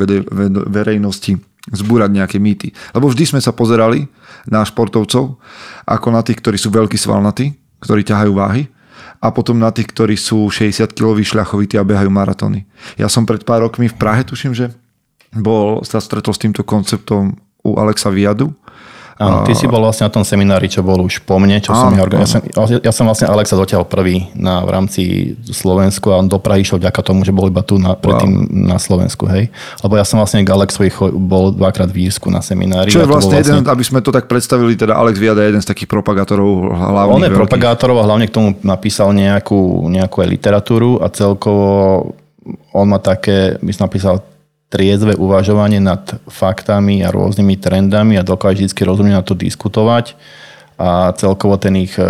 verejnosti zbúrať nejaké mýty. Lebo vždy sme sa pozerali na športovcov ako na tých, ktorí sú veľkí svalnatí, ktorí ťahajú váhy a potom na tých, ktorí sú 60-kiloví šľachovití a behajú maratóny. Ja som pred pár rokmi v Prahe, tuším, že bol, sa stretol s týmto konceptom u Alexa Viadu Áno, ty si bol vlastne na tom seminári, čo bol už po mne, čo áno, som ja, ja, som, ja som vlastne Alexa dotiaľ prvý na, v rámci Slovensku a on do Prahy išiel vďaka tomu, že bol iba tu na, predtým wow. na Slovensku, hej. Lebo ja som vlastne k Alexovi bol dvakrát v Írsku na seminári. Čo je vlastne, vlastne jeden, aby sme to tak predstavili, teda Alex Viada je jeden z takých propagátorov hlavných. On je veľkých. propagátorov a hlavne k tomu napísal nejakú, nejakú aj literatúru a celkovo on má také, by som napísal triezve uvažovanie nad faktami a rôznymi trendami a dokáže vždy rozumne na to diskutovať. A celkovo ten ich e,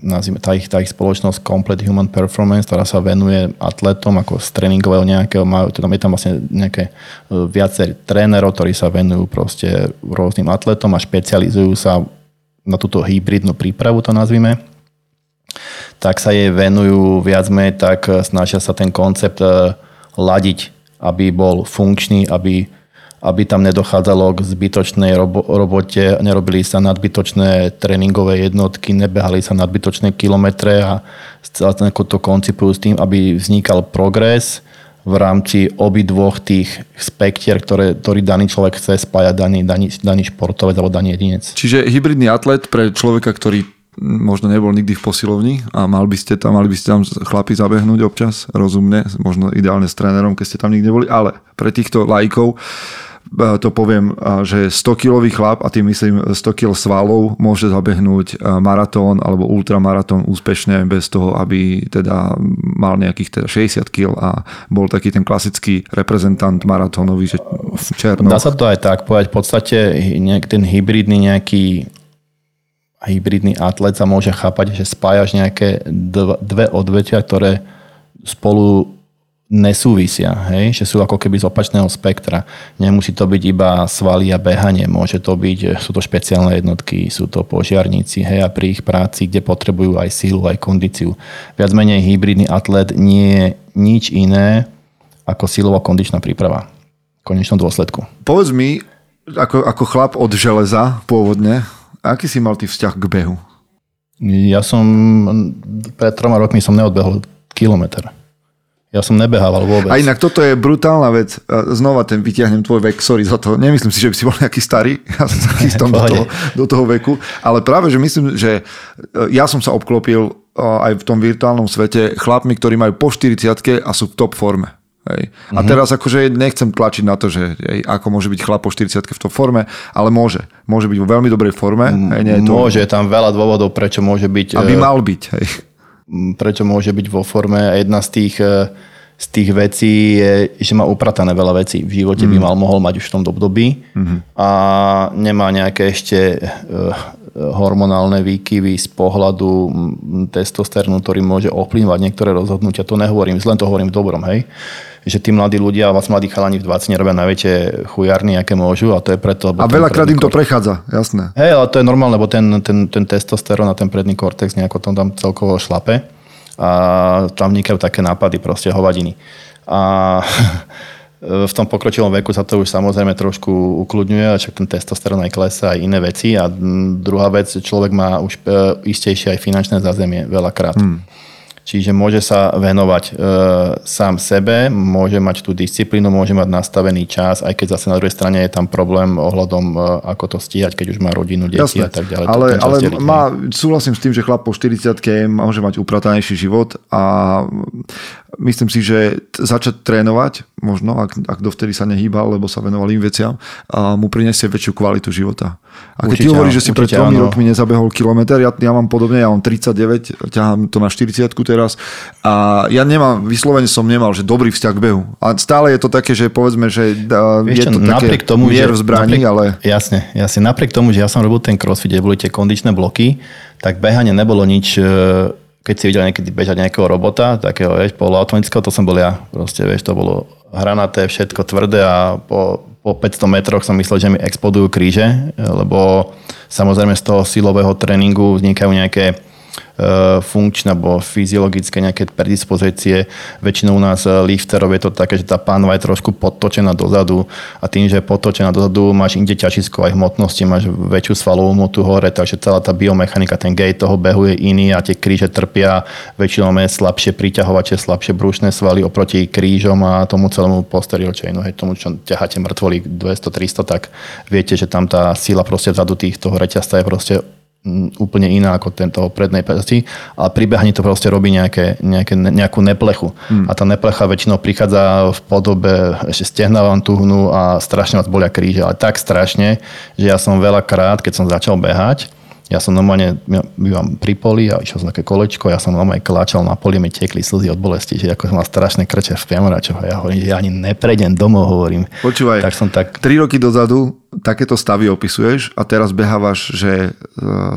nazvime, tá ich, tá ich spoločnosť Complete Human Performance, ktorá sa venuje atletom ako z tréningového nejakého, majú, teda je tam vlastne nejaké e, viacej trénerov, ktorí sa venujú proste rôznym atletom a špecializujú sa na túto hybridnú prípravu, to nazvime. Tak sa jej venujú viac menej, tak snažia sa ten koncept e, ladiť aby bol funkčný, aby, aby tam nedochádzalo k zbytočnej robo, robote, nerobili sa nadbytočné tréningové jednotky, nebehali sa nadbytočné kilometre a to koncipujú s tým, aby vznikal progres v rámci obidvoch tých spektier, ktoré, ktorý daný človek chce spájať, daný, daný, daný športovec alebo daný jedinec. Čiže hybridný atlet pre človeka, ktorý možno nebol nikdy v posilovni a mal by ste tam, mali by ste tam chlapi zabehnúť občas, rozumne, možno ideálne s trénerom, keď ste tam nikdy neboli, ale pre týchto lajkov e, to poviem, e, že 100 kilový chlap, a tým myslím 100 kg svalov, môže zabehnúť e, maratón alebo ultramaratón úspešne bez toho, aby teda mal nejakých teda 60 kg a bol taký ten klasický reprezentant maratónový, že černo. Dá sa to aj tak povedať, v podstate ten hybridný nejaký hybridný atlet sa môže chápať, že spájaš nejaké dve odvetia, ktoré spolu nesúvisia, hej? že sú ako keby z opačného spektra. Nemusí to byť iba svaly a behanie, môže to byť, sú to špeciálne jednotky, sú to požiarníci hej? a pri ich práci, kde potrebujú aj sílu, aj kondíciu. Viac menej hybridný atlet nie je nič iné ako silová kondičná príprava v konečnom dôsledku. Povedz mi, ako, ako chlap od železa pôvodne, Aký si mal ty vzťah k behu? Ja som, pred troma rokmi som neodbehol kilometr. Ja som nebehával vôbec. A inak toto je brutálna vec. Znova ten vyťahnem tvoj vek, sorry za to. Nemyslím si, že by si bol nejaký starý. Ja sa chystám do toho, do toho veku. Ale práve, že myslím, že e, ja som sa obklopil e, aj v tom virtuálnom svete chlapmi, ktorí majú po 40 a sú v top forme. Hej. A mm-hmm. teraz akože nechcem tlačiť na to, že hej, ako môže byť chlap po 40 v tom forme, ale môže. Môže byť vo veľmi dobrej forme. Hej, nie je to... Môže, tam veľa dôvodov, prečo môže byť... Aby e, mal byť. Hej. Prečo môže byť vo forme. Jedna z tých, e, z tých vecí je, že má upratané veľa vecí. V živote mm. by mhm. mal mohol mať už v tom období mm-hmm. a nemá nejaké ešte e, hormonálne výkyvy z pohľadu testosterónu, ktorý môže ovplyvňovať niektoré rozhodnutia. To nehovorím, len to hovorím v dobrom, hej že tí mladí ľudia, vlastne mladí chalani v 20 robia najväčšie chujarny, aké môžu a to je preto... A veľakrát im to prechádza, jasné. Hej, ale to je normálne, lebo ten, ten, ten testosterón a ten predný kortex nejako tam, tam celkovo šlape a tam vnikajú také nápady, proste hovadiny. A v tom pokročilom veku sa to už samozrejme trošku ukludňuje, však ten testosterón aj klesa aj iné veci. A druhá vec, človek má už e, istejšie aj finančné zázemie veľakrát. Hmm. Čiže môže sa venovať e, sám sebe, môže mať tú disciplínu, môže mať nastavený čas, aj keď zase na druhej strane je tam problém ohľadom, e, ako to stíhať, keď už má rodinu, deti Jasne. a tak ďalej. Ale, ale má, súhlasím s tým, že chlap po 40 môže mať upratanejší život a myslím si, že začať trénovať, možno, ak, ak dovtedy sa nehýbal, lebo sa venoval im veciam, a mu prinesie väčšiu kvalitu života. A keď určite, ty hovoríš, že si pred tromi rokmi nezabehol kilometr, ja, ja mám podobne, ja mám 39, ťahám to na 40 teraz a ja nemám, vyslovene som nemal, že dobrý vzťah k behu. A stále je to také, že povedzme, že Vieš je to čo, také tomu, mier v zbraní, napriek, ale... Jasne, jasne. Napriek tomu, že ja som robil ten crossfit, kde boli tie kondičné bloky, tak behanie nebolo nič e, keď si videl niekedy bežať nejakého robota, takého, vieš, poloautomatického, to som bol ja. Proste, vieš, to bolo hranaté, všetko tvrdé a po, po 500 metroch som myslel, že mi explodujú kríže, lebo samozrejme z toho silového tréningu vznikajú nejaké funkčné alebo fyziologické nejaké predispozície. Väčšinou u nás e, lifterov je to také, že tá pánva je trošku podtočená dozadu a tým, že je podtočená dozadu, máš inde ťažisko aj hmotnosti, máš väčšiu svalovú motu hore, takže celá tá biomechanika, ten gate toho behu je iný a tie kríže trpia. Väčšinou máme slabšie priťahovače, slabšie brúšne svaly oproti krížom a tomu celému posterior chainu, hej, tomu, čo ťaháte mŕtvolík 200-300, tak viete, že tam tá sila proste vzadu tých toho reťazca je proste úplne iná ako tento prednej pesti, ale pri behaní to proste robí nejaké, nejaké, nejakú neplechu. Hmm. A tá neplecha väčšinou prichádza v podobe, ešte stehna vám tuhnú a strašne vás bolia kríže, ale tak strašne, že ja som veľakrát, keď som začal behať, ja som normálne, bývam pri poli a išiel som také kolečko, ja som normálne kláčal na poli, mi tekli slzy od bolesti, že ako som mal strašné krče v priamoračoch a ja hovorím, že ja ani neprejdem domov, hovorím. Počúvaj, tak som tak... 3 roky dozadu takéto stavy opisuješ a teraz behávaš, že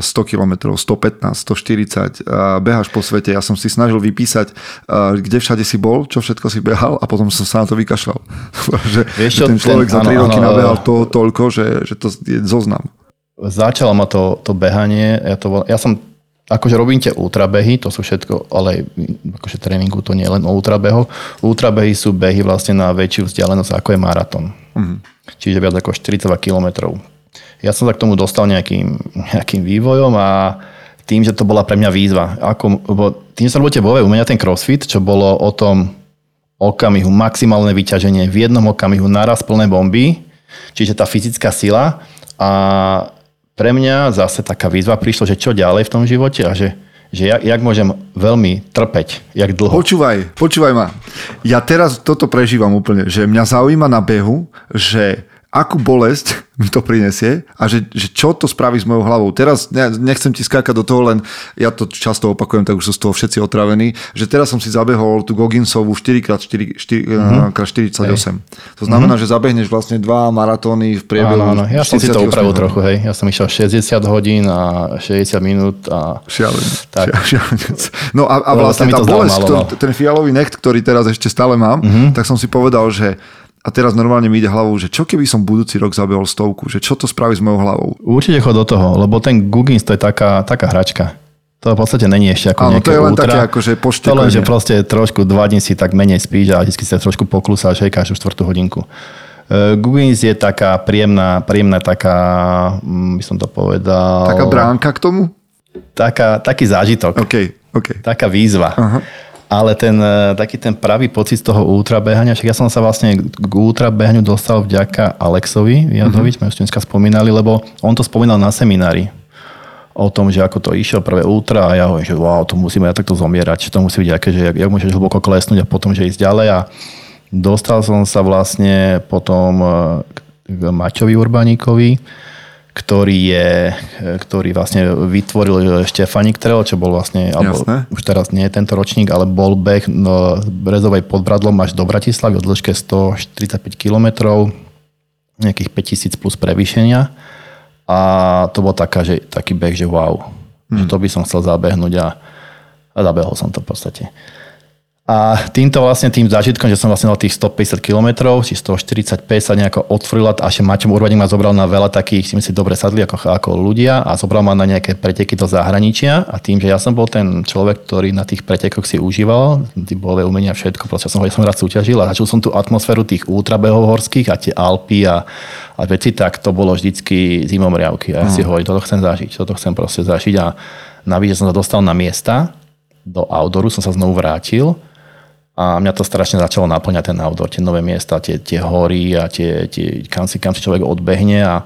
100 km, 115, 140, beháš po svete. Ja som si snažil vypísať, kde všade si bol, čo všetko si behal a potom som sa na to vykašľal. že, Vieš že ten človek ten, za 3 áno, roky áno, nabehal to, toľko, že, že to je zoznam začalo ma to, to behanie, ja, to, ja som akože robím tie ultrabehy, to sú všetko, ale akože tréningu to nie je len o ultrabehoch. Ultrabehy sú behy vlastne na väčšiu vzdialenosť ako je maratón. Mm-hmm. Čiže viac ako 42 km. Ja som sa k tomu dostal nejakým, nejakým vývojom a tým, že to bola pre mňa výzva. Ako, tým, že som robíte vo u mňa ten crossfit, čo bolo o tom okamihu, maximálne vyťaženie, v jednom okamihu naraz plné bomby, čiže tá fyzická sila a pre mňa zase taká výzva prišla, že čo ďalej v tom živote a že, že jak, jak môžem veľmi trpeť, jak dlho. Počúvaj, počúvaj ma. Ja teraz toto prežívam úplne, že mňa zaujíma na behu, že akú bolesť mi to prinesie a že, že čo to spraví s mojou hlavou. Teraz ne, nechcem ti skákať do toho, len ja to často opakujem, tak už sú z toho všetci otravení, že teraz som si zabehol tú Gogginsovú 4x48. Mm-hmm. To znamená, mm-hmm. že zabehneš vlastne dva maratóny v priebehu áno, áno. Ja som si to upravil trochu, hej. Ja som išiel 60 hodín a 60 minút a... Šialenec. Tak. Šialenec. No a, a vlastne tá bolesť, no. ten fialový necht, ktorý teraz ešte stále mám, mm-hmm. tak som si povedal, že a teraz normálne mi ide hlavou, že čo keby som budúci rok zabehol stovku, že čo to spraví s mojou hlavou? Určite chod do toho, lebo ten Googins to je taká, taká hračka. To v podstate není ešte ako Áno, to je len ultra. také ako, že To len, že proste trošku dva dní si tak menej spíš a vždy sa trošku poklusáš aj každú štvrtú hodinku. Uh, Googins je taká príjemná, príjemná taká, mm, by som to povedal... Taká bránka k tomu? Taká, taký zážitok. Okay, okay. Taká výzva. Uh-huh ale ten, e, taký ten pravý pocit z toho ultrabehania, však ja som sa vlastne k ultrabehaniu dostal vďaka Alexovi Jadovič, mm-hmm. sme už spomínali, lebo on to spomínal na seminári o tom, že ako to išiel prvé ultra a ja hovorím, že wow, to musíme ja takto zomierať, to musí byť aké, že jak, jak môžeš hlboko klesnúť a potom, že ísť ďalej a dostal som sa vlastne potom e, k Maťovi Urbaníkovi, ktorý, je, ktorý vlastne vytvoril Štefanik Trail, čo bol vlastne, alebo už teraz nie je tento ročník, ale bol beh no, Brezovej pod Bradlom až do Bratislavy o dĺžke 145 km, nejakých 5000 plus prevýšenia. A to bol taká, že, taký beh, že wow, hmm. že to by som chcel zabehnúť a, a zabehol som to v podstate. A týmto vlastne tým zážitkom, že som vlastne dal tých 150 km, či 145 sa nejako otvorila a že Maťo Urbaník ma zobral na veľa takých, si myslím, dobre sadli ako, ako ľudia a zobral ma na nejaké preteky do zahraničia. A tým, že ja som bol ten človek, ktorý na tých pretekoch si užíval, tí boli umenia všetko, proste som, som rád súťažil a začal som tú atmosféru tých ultrabehov horských a tie Alpy a, a veci, tak to bolo vždycky zimomriavky. A ja si hovorím, toto chcem zažiť, toto chcem proste zažiť. A navíc, že som sa dostal na miesta, do outdooru som sa znovu vrátil a mňa to strašne začalo naplňať ten outdoor, tie nové miesta, tie, tie hory a tie, tie kam, si, kam si človek odbehne a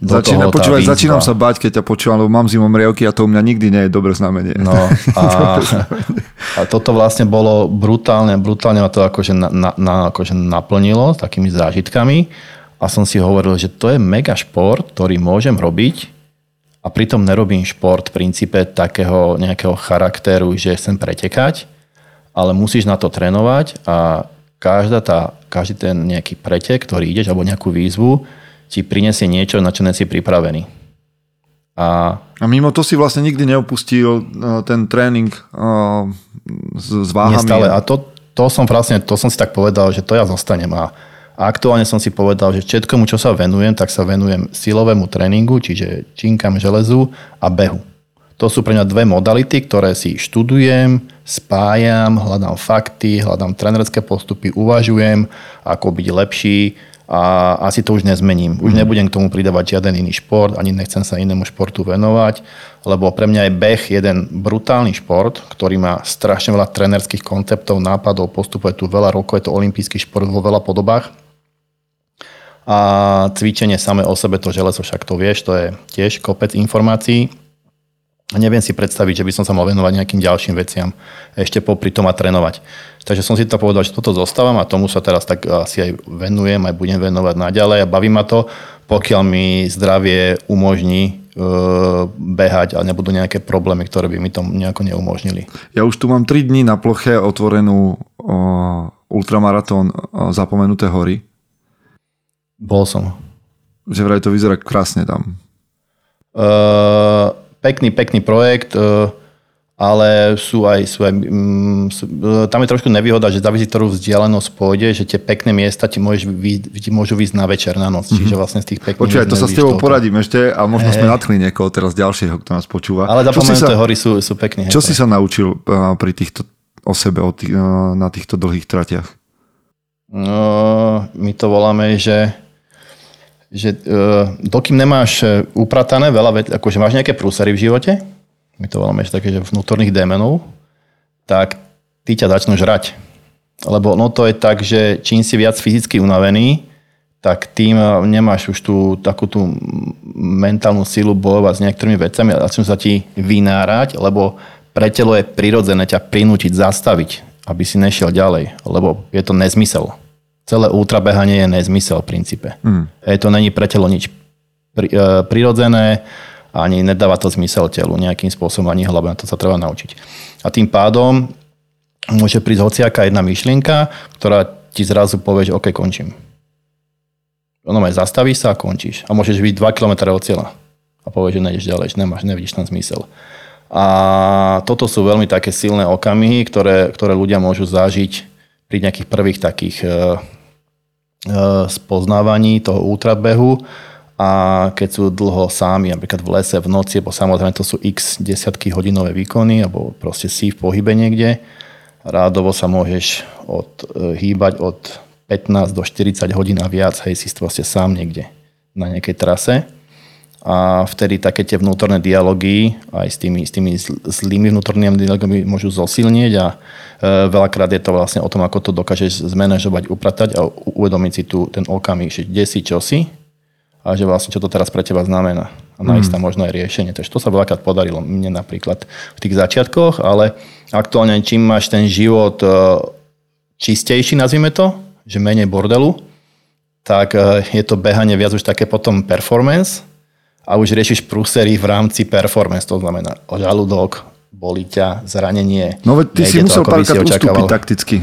do Začína, toho tá počúvaj, výzva. začínam sa bať, keď ťa počúvam, lebo mám zimom riavky a to u mňa nikdy nie je dobré znamenie. No a, a toto vlastne bolo brutálne, brutálne ma to akože, na, na, na, akože naplnilo takými zážitkami a som si hovoril, že to je mega šport, ktorý môžem robiť a pritom nerobím šport v princípe takého nejakého charakteru, že chcem pretekať, ale musíš na to trénovať a každá tá, každý ten nejaký pretek, ktorý ideš, alebo nejakú výzvu, ti prinesie niečo, na čo si pripravený. A A mimo to si vlastne nikdy neopustil uh, ten tréning uh, s, s váhami. stále. A to, to som vlastne, to som si tak povedal, že to ja zostanem. A aktuálne som si povedal, že všetkomu, čo sa venujem, tak sa venujem silovému tréningu, čiže činkam železu a behu. To sú pre mňa dve modality, ktoré si študujem, spájam, hľadám fakty, hľadám trenerské postupy, uvažujem, ako byť lepší a asi to už nezmením. Už nebudem k tomu pridávať žiaden iný šport, ani nechcem sa inému športu venovať, lebo pre mňa je beh jeden brutálny šport, ktorý má strašne veľa trenerských konceptov, nápadov, postupuje tu veľa rokov, je to olimpijský šport vo veľa podobách. A cvičenie samé o sebe, to železo, však to vieš, to je tiež kopec informácií. A neviem si predstaviť, že by som sa mal venovať nejakým ďalším veciam ešte popri tom a trénovať. Takže som si to povedal, že toto zostávam a tomu sa teraz tak asi aj venujem, aj budem venovať naďalej a baví ma to, pokiaľ mi zdravie umožní e, behať a nebudú nejaké problémy, ktoré by mi to nejako neumožnili. Ja už tu mám 3 dní na ploche otvorenú uh, ultramaratón uh, Zapomenuté hory. Bol som. Že vraj to vyzerá krásne tam. Uh, pekný, pekný projekt, uh, ale sú aj, sú aj sú, uh, tam je trošku nevýhoda, že závisí, ktorú vzdialenosť pôjde, že tie pekné miesta ti, môžeš, ti môžu výjsť na večer, na noc, mm-hmm. čiže vlastne z tých pekných Počúvaj, to sa s tebou poradím ešte a možno sme nadchli niekoho teraz ďalšieho, kto nás počúva. Ale zapomenuté hory sú, sú pekné. čo si sa naučil uh, pri týchto o sebe o tých, na týchto dlhých tratiach? No, my to voláme, že že uh, dokým nemáš e, upratané veľa vecí, akože máš nejaké prúsery v živote, my to voláme že také, že vnútorných démonov, tak tí ťa začnú žrať. Lebo no to je tak, že čím si viac fyzicky unavený, tak tým e, nemáš už tú takú tú mentálnu silu bojovať s niektorými vecami a začnú sa ti vynárať, lebo pre telo je prirodzené ťa prinútiť, zastaviť, aby si nešiel ďalej, lebo je to nezmysel. Celé ultrabehanie je nezmysel v princípe. Mm. Hej, to není pre telo nič pri, e, prirodzené, ani nedáva to zmysel telu nejakým spôsobom, ani hlave, na to sa treba naučiť. A tým pádom môže prísť hociaká jedna myšlienka, ktorá ti zrazu povie, že OK, končím. Ono aj zastavíš sa a končíš. A môžeš byť 2 km od cieľa. A povieš, že nejdeš ďalej, že nemáš, nevidíš tam zmysel. A toto sú veľmi také silné okamihy, ktoré, ktoré ľudia môžu zažiť pri nejakých prvých takých e, e, spoznávaní toho ultrabehu. A keď sú dlho sami, napríklad v lese, v noci, bo samozrejme to sú x desiatky hodinové výkony, alebo proste si v pohybe niekde, rádovo sa môžeš od, e, hýbať od 15 do 40 hodín a viac, hej, si proste sám niekde na nejakej trase a vtedy také tie vnútorné dialógy aj s tými, s tými zlými vnútornými dialógami môžu zosilnieť a e, veľakrát je to vlastne o tom, ako to dokážeš zmanéžovať, upratať a uvedomiť si tu ten okamih, že kde si, čo si a že vlastne čo to teraz pre teba znamená. A nájsť tam možno aj riešenie. Takže to sa veľakrát podarilo mne napríklad v tých začiatkoch, ale aktuálne čím máš ten život e, čistejší, nazvime to, že menej bordelu, tak e, je to behanie viac už také potom performance a už riešiš prúsery v rámci performance, to znamená žalúdok, bolí ťa, zranenie. No veď ty si to, musel si párkrát ustúpiť takticky.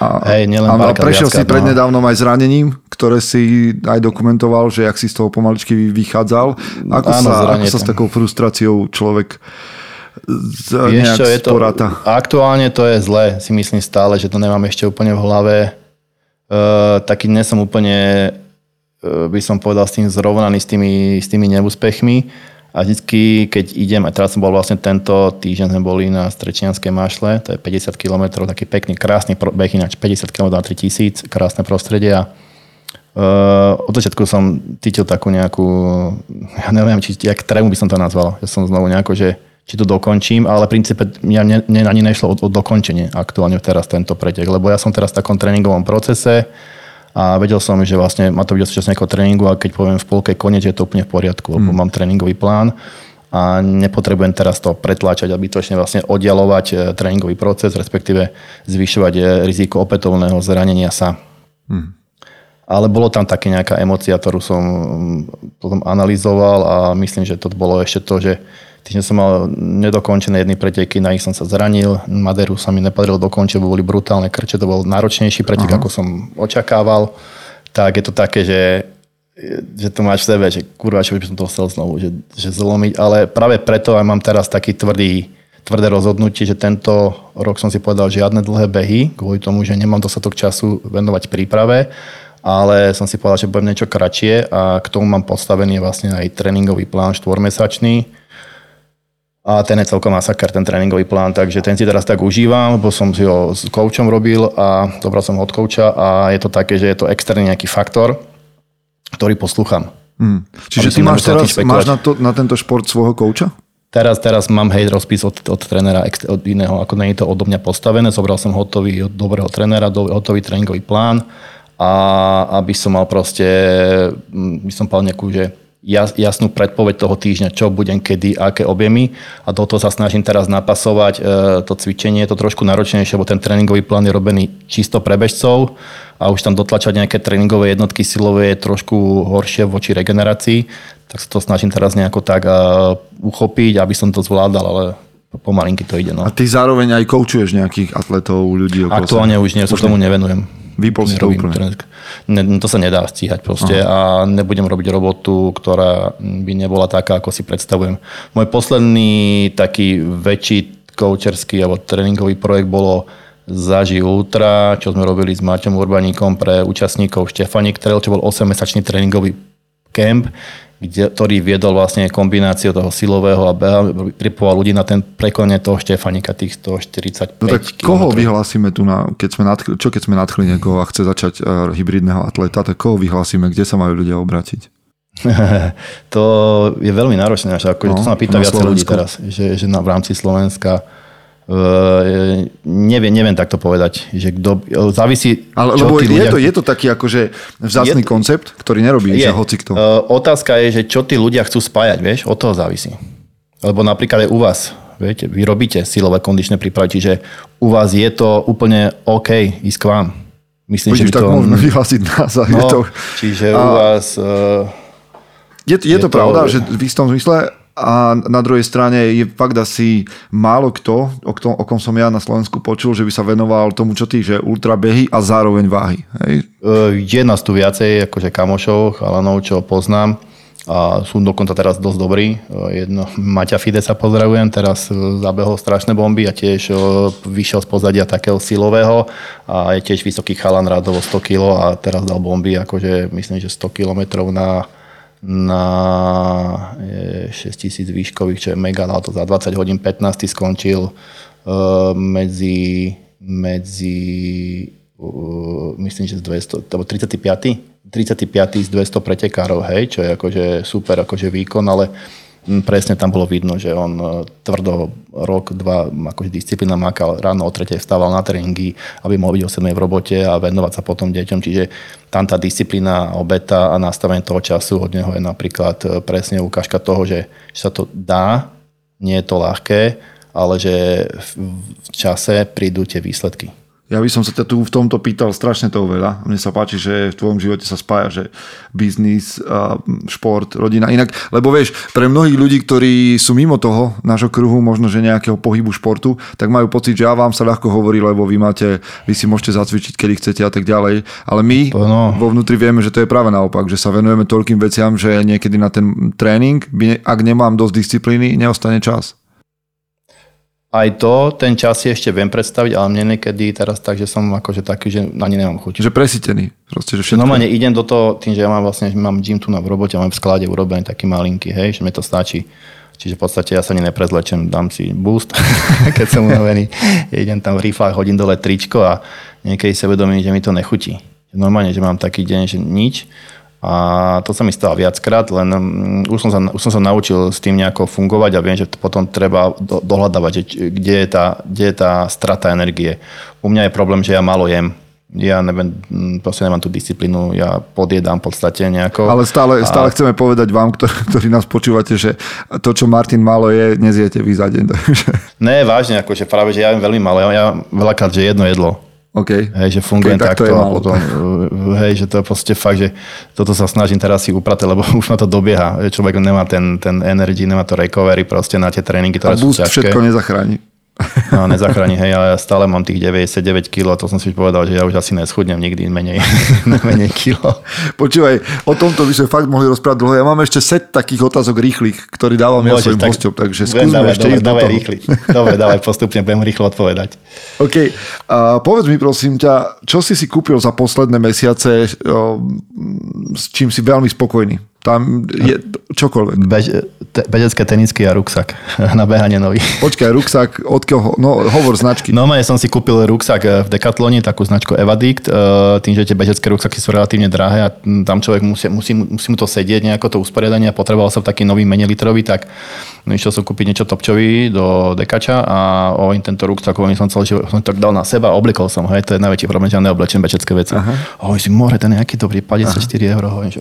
A, Hej, nielen a, prešiel si viackrát, no. prednedávnom aj zranením, ktoré si aj dokumentoval, že ak si z toho pomaličky vychádzal. Ako, Áno, sa, ako sa s takou frustráciou človek z, Vieš nejak čo, je to, sporata. aktuálne to je zle, si myslím stále, že to nemám ešte úplne v hlave. Uh, taký nie som úplne, by som povedal, s tým zrovnaný s tými, s tými neúspechmi. A vždycky, keď idem, a teraz som bol vlastne tento týždeň, sme boli na Strečianskej mašle, to je 50 km, taký pekný, krásny beh ináč, 50 km na 3000, krásne prostredie a Uh, od začiatku som cítil takú nejakú, ja neviem, či, jak trému by som to nazval, že som znovu nejako, že či to dokončím, ale v princípe mňa ne, ne, ani nešlo o, o dokončenie aktuálne teraz tento pretek, lebo ja som teraz v takom tréningovom procese a vedel som, že vlastne má to byť súčasť nejakého tréningu a keď poviem v polke koniec, je to úplne v poriadku, lebo mám tréningový plán a nepotrebujem teraz to pretláčať a bytočne vlastne oddialovať e, tréningový proces, respektíve zvyšovať e, riziko opätovného zranenia sa. Ale bolo tam také nejaká emocia, ktorú som mm, potom analyzoval a myslím, že to bolo ešte to, že týždeň som mal nedokončené jedny preteky, na nich som sa zranil, Maderu sa mi nepodarilo dokončiť, boli brutálne krče, to bol náročnejší pretek, uh-huh. ako som očakával. Tak je to také, že že to máš v sebe, že kurva, čo by som to chcel znovu, že, že zlomiť, ale práve preto aj mám teraz taký tvrdý, tvrdé rozhodnutie, že tento rok som si povedal žiadne dlhé behy, kvôli tomu, že nemám dostatok času venovať príprave ale som si povedal, že budem niečo kratšie a k tomu mám postavený vlastne aj tréningový plán štvormesačný. A ten je celkom masaker, ten tréningový plán, takže ten si teraz tak užívam, lebo som si ho s koučom robil a dobral som ho od kouča a je to také, že je to externý nejaký faktor, ktorý poslúcham. Hmm. Čiže ty máš teraz máš na, to, na tento šport svojho kouča? Teraz, teraz mám hej rozpis od, od trénera od iného, ako nie je to odo mňa postavené. Zobral som hotový od dobrého trénera, do, hotový tréningový plán a aby som mal proste, mm, by som povedal nejakú, že jas, jasnú predpoveď toho týždňa, čo budem kedy, aké objemy a do toho sa snažím teraz napasovať e, to cvičenie, je to trošku náročnejšie, lebo ten tréningový plán je robený čisto pre bežcov a už tam dotlačať nejaké tréningové jednotky silové je trošku horšie voči regenerácii, tak sa to snažím teraz nejako tak e, uchopiť, aby som to zvládal, ale pomalinky to ide. No. A ty zároveň aj koučuješ nejakých atletov, ľudí okolo Aktuálne seba? už nie, sa tomu nevenujem. Vypol si to úplne. tréning. Ne, to sa nedá stíhať proste a nebudem robiť robotu, ktorá by nebola taká, ako si predstavujem. Môj posledný taký väčší coacherský alebo tréningový projekt bolo Zaži Ultra, čo sme robili s Maťom Urbaníkom pre účastníkov Štefanik Trail, čo bol 8-mesačný tréningový camp, kde, ktorý viedol vlastne kombináciu toho silového a beha, pripoval ľudí na ten prekonanie toho Štefanika, tých 145 No tak koho kilometrov. vyhlásime tu na, keď sme nadchli, čo keď sme nadchli niekoho a chce začať uh, hybridného atleta, tak koho vyhlásime, kde sa majú ľudia obratiť? to je veľmi náročné, ako, no, to sa ma pýta viacej ľudí teraz, že, že na, v rámci Slovenska neviem, neviem takto povedať, že kto, závisí, Ale, čo lebo tí je, ľudia... to, je to taký akože vzácný Je koncept, ktorý nerobí je. že hoci kto. Uh, otázka je, že čo tí ľudia chcú spájať, vieš, od toho závisí. Lebo napríklad aj u vás, viete, vy robíte silové kondičné prípravy, čiže u vás je to úplne OK ísť k vám. Myslím, Vidíš, že tak to... môžeme vyhlásiť nás. Je No, to, čiže A- u vás... Uh, je, je, je to to- pravda, že v istom zmysle a na druhej strane je fakt asi málo kto, o, kto, o kom som ja na Slovensku počul, že by sa venoval tomu, čo ty, že ultra behy a zároveň váhy. Hej? Uh, Je nás tu viacej, akože kamošov, chalanov, čo poznám a sú dokonca teraz dosť dobrí. Uh, Jedno, Maťa Fide sa pozdravujem, teraz uh, zabehol strašné bomby a tiež vyšiel z pozadia takého silového a je tiež vysoký chalan radovo 100 kg a teraz dal bomby, akože myslím, že 100 km na na e, 6000 výškových, čo je mega, dal to za 20 hodín 15 skončil uh, medzi, medzi uh, myslím, že z 200, alebo 35. 35. z 200 pretekárov, hej, čo je akože super akože výkon, ale presne tam bolo vidno, že on e, tvrdo rok, dva akože disciplína makal, ráno o tretej vstával na tréningy, aby mohol byť o 7 v robote a venovať sa potom deťom, čiže tam tá disciplína, obeta a nastavenie toho času od neho je napríklad e, presne ukážka toho, že, že sa to dá, nie je to ľahké, ale že v čase prídu tie výsledky. Ja by som sa ťa tu v tomto pýtal strašne toho veľa. Mne sa páči, že v tvojom živote sa spája, že biznis, šport, rodina. Inak, lebo vieš, pre mnohých ľudí, ktorí sú mimo toho nášho kruhu, možno že nejakého pohybu športu, tak majú pocit, že ja vám sa ľahko hovorí, lebo vy máte, vy si môžete zacvičiť, kedy chcete a tak ďalej. Ale my No. vo vnútri vieme, že to je práve naopak, že sa venujeme toľkým veciam, že niekedy na ten tréning, ak nemám dosť disciplíny, neostane čas. Aj to, ten čas si ešte viem predstaviť, ale mne niekedy teraz tak, že som akože taký, že ani nemám chuť. Že presítený. Proste, že všetko... Normálne idem do toho, tým, že ja mám vlastne, mám gym tu na v robote, mám v sklade urobený taký malinký, hej, že mi to stačí. Čiže v podstate ja sa ani neprezlečem, dám si boost, keď som unavený, idem tam v rifách, hodím dole tričko a niekedy sa vedomím, že mi to nechutí. Normálne, že mám taký deň, že nič a to sa mi stalo viackrát, len um, už som, sa, už som sa naučil s tým nejako fungovať a viem, že potom treba do, dohľadávať, že, kde, je tá, kde je tá strata energie. U mňa je problém, že ja malo jem. Ja neviem, proste nemám tú disciplínu, ja podjedám v podstate nejako. Ale stále, stále a... chceme povedať vám, ktorí, ktorí nás počúvate, že to, čo Martin malo je, nezjete vy za deň. Ne, vážne, akože práve, že ja jem veľmi malo. Ja, ja veľakrát, že jedno jedlo Okay. Hej, že fungujem okay, takto. a potom, hej, že to je proste fakt, že toto sa snažím teraz si upratať, lebo už ma to dobieha. Človek nemá ten, ten energy, nemá to recovery proste na tie tréningy, ktoré a sú ťažké. všetko nezachráni. No, nezachráni, hej, ale ja stále mám tých 99 kg to som si povedal, že ja už asi neschudnem nikdy menej, menej kilo. Počúvaj, o tomto by sme fakt mohli rozprávať dlho. Ja mám ešte set takých otázok rýchlych, ktorý dávam ja svojim tak, hostom, takže skúsme dávaj, ešte dávaj, dávaj rýchly. Dobre, dávaj, postupne budem rýchlo odpovedať. OK. A povedz mi prosím ťa, čo si si kúpil za posledné mesiace, s čím si veľmi spokojný? Tam je čokoľvek. Bež, te, bežecké tenisky a ruksak na behanie nový. Počkaj, ruksak, odkiaľ, no hovor značky. No, ja som si kúpil ruksak v Decathlone, takú značku Evadict, e, tým, že tie bežecké ruksaky sú relatívne drahé a tam človek musí, musí, musí mu to sedieť, nejako to usporiadanie a potreboval som taký nový menelitrový, tak no, išiel som kúpiť niečo topčový do Dekača a o tento ruksak, oni som celý život, som to dal na seba, oblikol som ho, to je najväčší problém, že ja neoblečím bežecké veci. Aha. A si, more, ten je nejaký dobrý, 54 eur, hovorím, že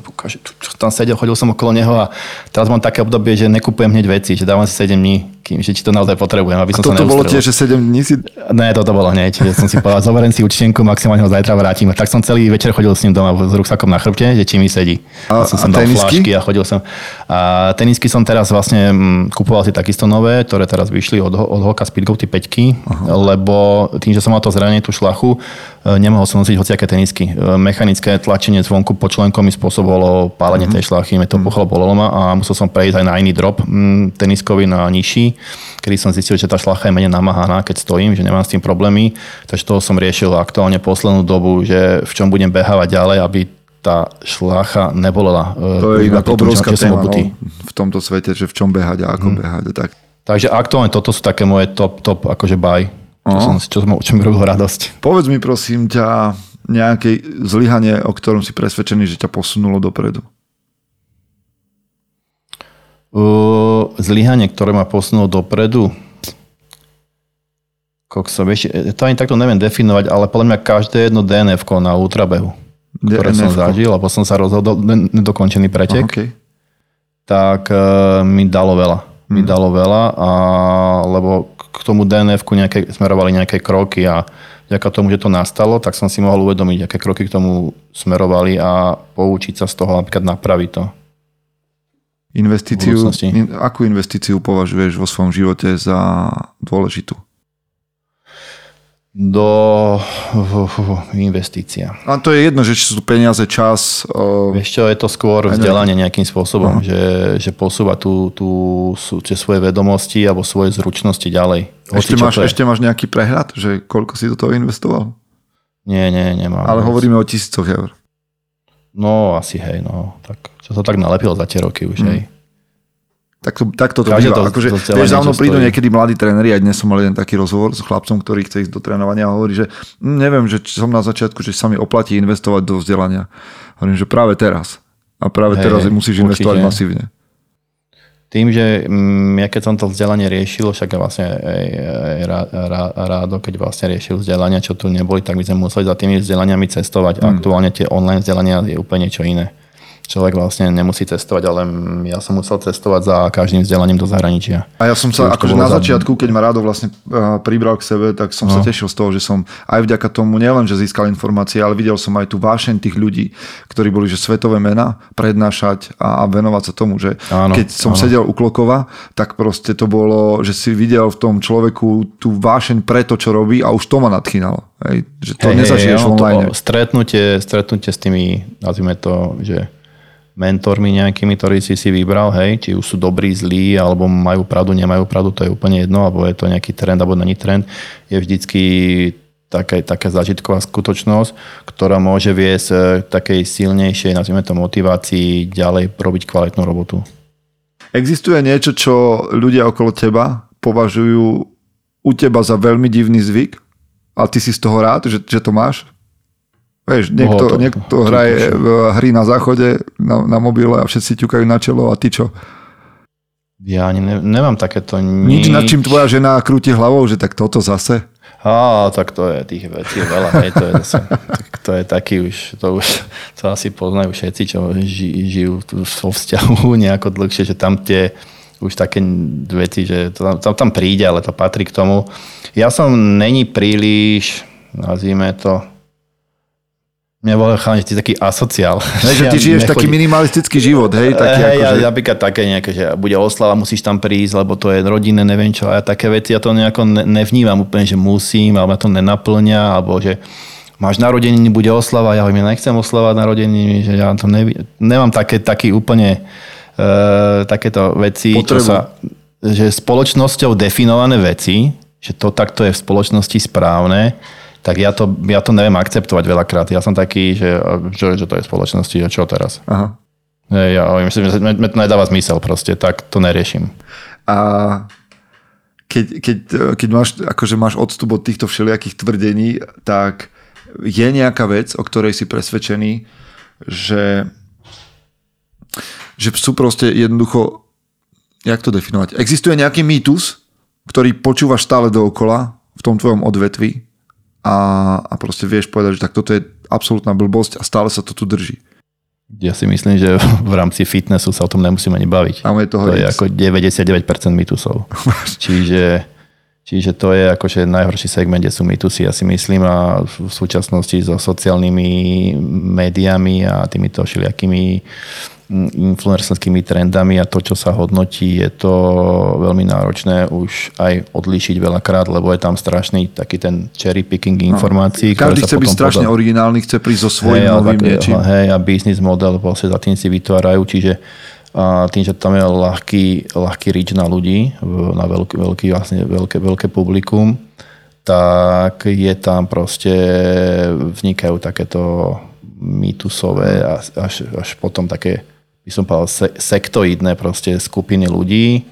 tam sedel, chodil som okolo neho a teraz mám také obdobie, že nekupujem hneď veci, že dávam si 7 dní kým, že či to naozaj potrebujem, aby som a toto bolo tiež, že 7 dní si... Ne, toto bolo hneď, že som si povedal, zoberiem si účtenku, maximálne ho zajtra vrátim. Tak som celý večer chodil s ním doma s ruksakom na chrbte, že či mi sedí. A, som a dal tenisky? flašky a chodil som. A tenisky som teraz vlastne mm, kupoval si takisto nové, ktoré teraz vyšli od, od Hoka Speedgo, tie 5 lebo tým, že som mal to zranenie, tú šlachu, e, nemohol som nosiť hociaké tenisky. E, mechanické tlačenie zvonku po členkom mi spôsobovalo pálenie uh-huh. tej šlachy, mi to uh-huh. puchlo, bolelo ma a musel som prejsť aj na iný drop mm, teniskový, na nižší, kedy som zistil, že tá šlacha je menej namáhaná, keď stojím, že nemám s tým problémy. Takže toho som riešil aktuálne poslednú dobu, že v čom budem behávať ďalej, aby tá šlacha nebolela. E, to je iba obrovská téma no, v tomto svete, že v čom behať a ako hmm. behať. Tak. Takže aktuálne toto sú také moje top, top akože buy, čo, som, čo, som, čo mi robil radosť. Povedz mi prosím ťa nejaké zlyhanie, o ktorom si presvedčený, že ťa posunulo dopredu. Uh, zlyhanie, ktoré ma posunulo dopredu. Kokso, vieš, to ani takto neviem definovať, ale podľa mňa každé jedno DNF na ultrabehu, ktoré som zažil, alebo som sa rozhodol, nedokončený pretek, okay. tak uh, mi dalo veľa. Mi hmm. dalo veľa, a, lebo k tomu DNF-ku nejaké, smerovali nejaké kroky a vďaka tomu, že to nastalo, tak som si mohol uvedomiť, aké kroky k tomu smerovali a poučiť sa z toho, napríklad napraviť to. Investíciu, in, akú investíciu považuješ vo svojom živote za dôležitú? Do investícia. A to je jedno, že či sú peniaze, čas. O... Vieš čo, je to skôr vzdelanie nejakým spôsobom, uh-huh. že, že posúva tú, tú, tie svoje vedomosti alebo svoje zručnosti ďalej. Ešte máš, ešte máš nejaký prehľad, že koľko si do toho investoval? Nie, nie, nemám. Ale hovoríme o tisícoch eur. No, asi hej, no. Tak čo to tak nalepilo za tie roky už, hmm. hej. Tak to, tak to, to býva. To, akože, to vieš, za mnou prídu stojí. niekedy mladí tréneri, aj dnes som mal jeden taký rozhovor s chlapcom, ktorý chce ísť do trénovania a hovorí, že hm, neviem, že som na začiatku, že sa mi oplatí investovať do vzdelania. Hovorím, že práve teraz. A práve hej, teraz musíš určite. investovať masívne tým, že mm, ja keď som to vzdelanie riešil, však vlastne aj, aj rádo, keď vlastne riešil vzdelania, čo tu neboli, tak my sme museli za tými vzdelaniami cestovať. Mm. Aktuálne tie online vzdelania je úplne niečo iné človek vlastne nemusí cestovať, ale ja som musel cestovať za každým vzdelaním do zahraničia. A ja som sa, akože na začiatku, keď ma Rádo vlastne eh, pribral k sebe, tak som no. sa tešil z toho, že som aj vďaka tomu nielen, že získal informácie, ale videl som aj tú vášeň tých ľudí, ktorí boli že svetové mena, prednášať a, a venovať sa tomu, že áno, keď som áno. sedel u Klokova, tak proste to bolo, že si videl v tom človeku tú vášeň pre to, čo robí a už to ma nadchýnalo. Hej, že to hey, nezažiješ hey, online. To stretnutie, stretnutie s tými, nazvime to, že mentormi nejakými, ktorí si si vybral, hej, či už sú dobrí, zlí, alebo majú pravdu, nemajú pravdu, to je úplne jedno, alebo je to nejaký trend, alebo není trend, je vždycky taká, taká zažitková skutočnosť, ktorá môže viesť k takej silnejšej, nazvime to, motivácii ďalej robiť kvalitnú robotu. Existuje niečo, čo ľudia okolo teba považujú u teba za veľmi divný zvyk? A ty si z toho rád, že, že to máš? Vieš, niekto, to, niekto to, hraje to, hry na záchode, na, na mobile a všetci ťukajú na čelo a ty čo? Ja ani ne, nemám takéto nič. Nič, nad čím tvoja žena krúti hlavou, že tak toto zase? Á, tak to je tých vecí je veľa, hej, to je, zase, tak to je taký už, to už, to asi poznajú všetci, čo ži, žijú vo vzťahu nejako dlhšie, že tam tie už také veci, že to tam, tam príde, ale to patrí k tomu. Ja som není príliš, nazvime to, Mňa volá chalani, ty taký asociál. Že ty ja žiješ nechodí... taký minimalistický život, hej? Taký hej, ako, ja, napríklad také nejaké, že bude oslava, musíš tam prísť, lebo to je rodinné, neviem čo. A také veci ja to nejako nevnímam úplne, že musím, alebo ma to nenaplňa, alebo že máš narodeniny, bude oslava, ja hovorím, ja nechcem oslavať narodeniny, že ja to neví... nemám také, taký úplne uh, takéto veci, Potrebu. čo sa, že spoločnosťou definované veci, že to takto je v spoločnosti správne, tak ja to, ja to neviem akceptovať veľakrát. Ja som taký, že, že, že to je spoločnosti a čo teraz? Aha. Ja myslím, že mi to nedáva zmysel proste, tak to neriešim. A keď, keď, keď máš, akože máš odstup od týchto všelijakých tvrdení, tak je nejaká vec, o ktorej si presvedčený, že, že sú proste jednoducho, jak to definovať? Existuje nejaký mýtus, ktorý počúvaš stále dookola v tom tvojom odvetvi a, a proste vieš povedať, že tak toto je absolútna blbosť a stále sa to tu drží. Ja si myslím, že v rámci fitnessu sa o tom nemusíme ani baviť. A je toho to je ako 99% mytusov. čiže, čiže to je akože najhorší segment, kde sú mytusy, ja si myslím, a v súčasnosti so sociálnymi médiami a týmito všelijakými influencerskými trendami a to, čo sa hodnotí, je to veľmi náročné už aj odlíšiť veľakrát, lebo je tam strašný taký ten cherry picking no. informácií. No, každý chce byť strašne podal... originálny, chce prísť so svojím hej, novým niečím. Hej, a business model vlastne za tým si vytvárajú, čiže a tým, že tam je ľahký, ľahký reach na ľudí, na veľký, veľký, vlastne veľké, veľké publikum, tak je tam proste, vznikajú takéto mýtusové až, až potom také by som povedal, se, sektoidné proste skupiny ľudí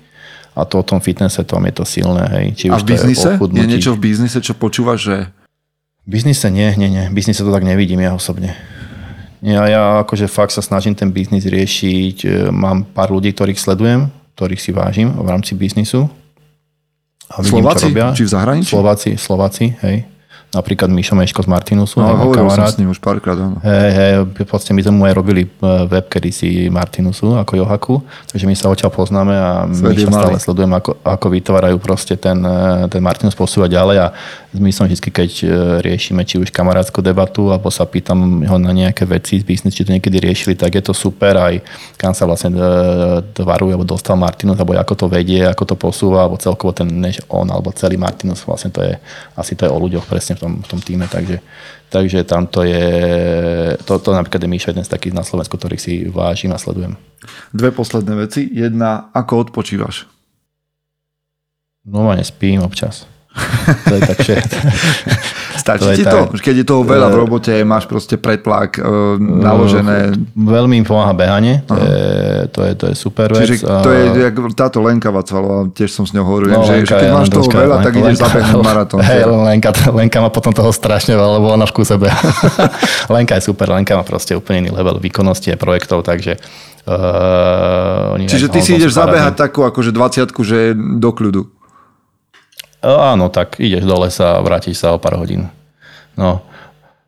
a to o tom fitnesse, tom je to silné. Hej. Či a v biznise? Je, je niečo v biznise, čo počúvaš, že... V biznise nie, nie, nie. V biznise to tak nevidím ja osobne. Ja, ja akože fakt sa snažím ten biznis riešiť. E, mám pár ľudí, ktorých sledujem, ktorých si vážim v rámci biznisu. A vidím, Slováci? Čo robia. Či v zahraničí? Slováci, Slováci, hej napríklad Mišo Meško z Martinusu. No, hovoril kamarát. som s ním už párkrát, áno. Hej, hej, vlastne my sme mu aj robili e, web kedysi Martinusu ako Johaku, takže my sa odtiaľ poznáme a my stále sledujem, ako, ako vytvárajú proste ten, e, ten Martinus posúvať ďalej a my som vždy, keď e, riešime či už kamarátskú debatu, alebo sa pýtam ho na nejaké veci z biznis, či to niekedy riešili, tak je to super aj kam sa vlastne tvaruje, alebo dostal Martinus, alebo ako to vedie, ako to posúva, alebo celkovo ten než on, alebo celý Martinus, vlastne to je, asi to je o ľuďoch presne v tom, v tom týme, takže, takže tam to je, to, to napríklad je Míša jeden z takých na Slovensku, ktorých si vážim a sledujem. Dve posledné veci. Jedna, ako odpočívaš? No a nespím občas. To je tak. Stačí to ti to? Tak, Keď je toho veľa v eh, robote, máš proste pretlak uh, naložené. Veľmi im pomáha behanie, to je, to, je, to je super vec. Čiže to je, jak táto Lenka Vacvalová, tiež som s ňou hovoril, no, že, že keď máš toho veľa, Lenka, tak ideš zabehnúť maratón. Hej, Lenka, Lenka má potom toho strašne veľa, lebo ona v kúse beha. Lenka je super, Lenka má proste úplne iný level výkonnosti a projektov, takže Uh, Čiže ty si ideš zabehať takú akože 20 že do kľudu. Áno, tak ideš do lesa a vrátiš sa o pár hodín. No.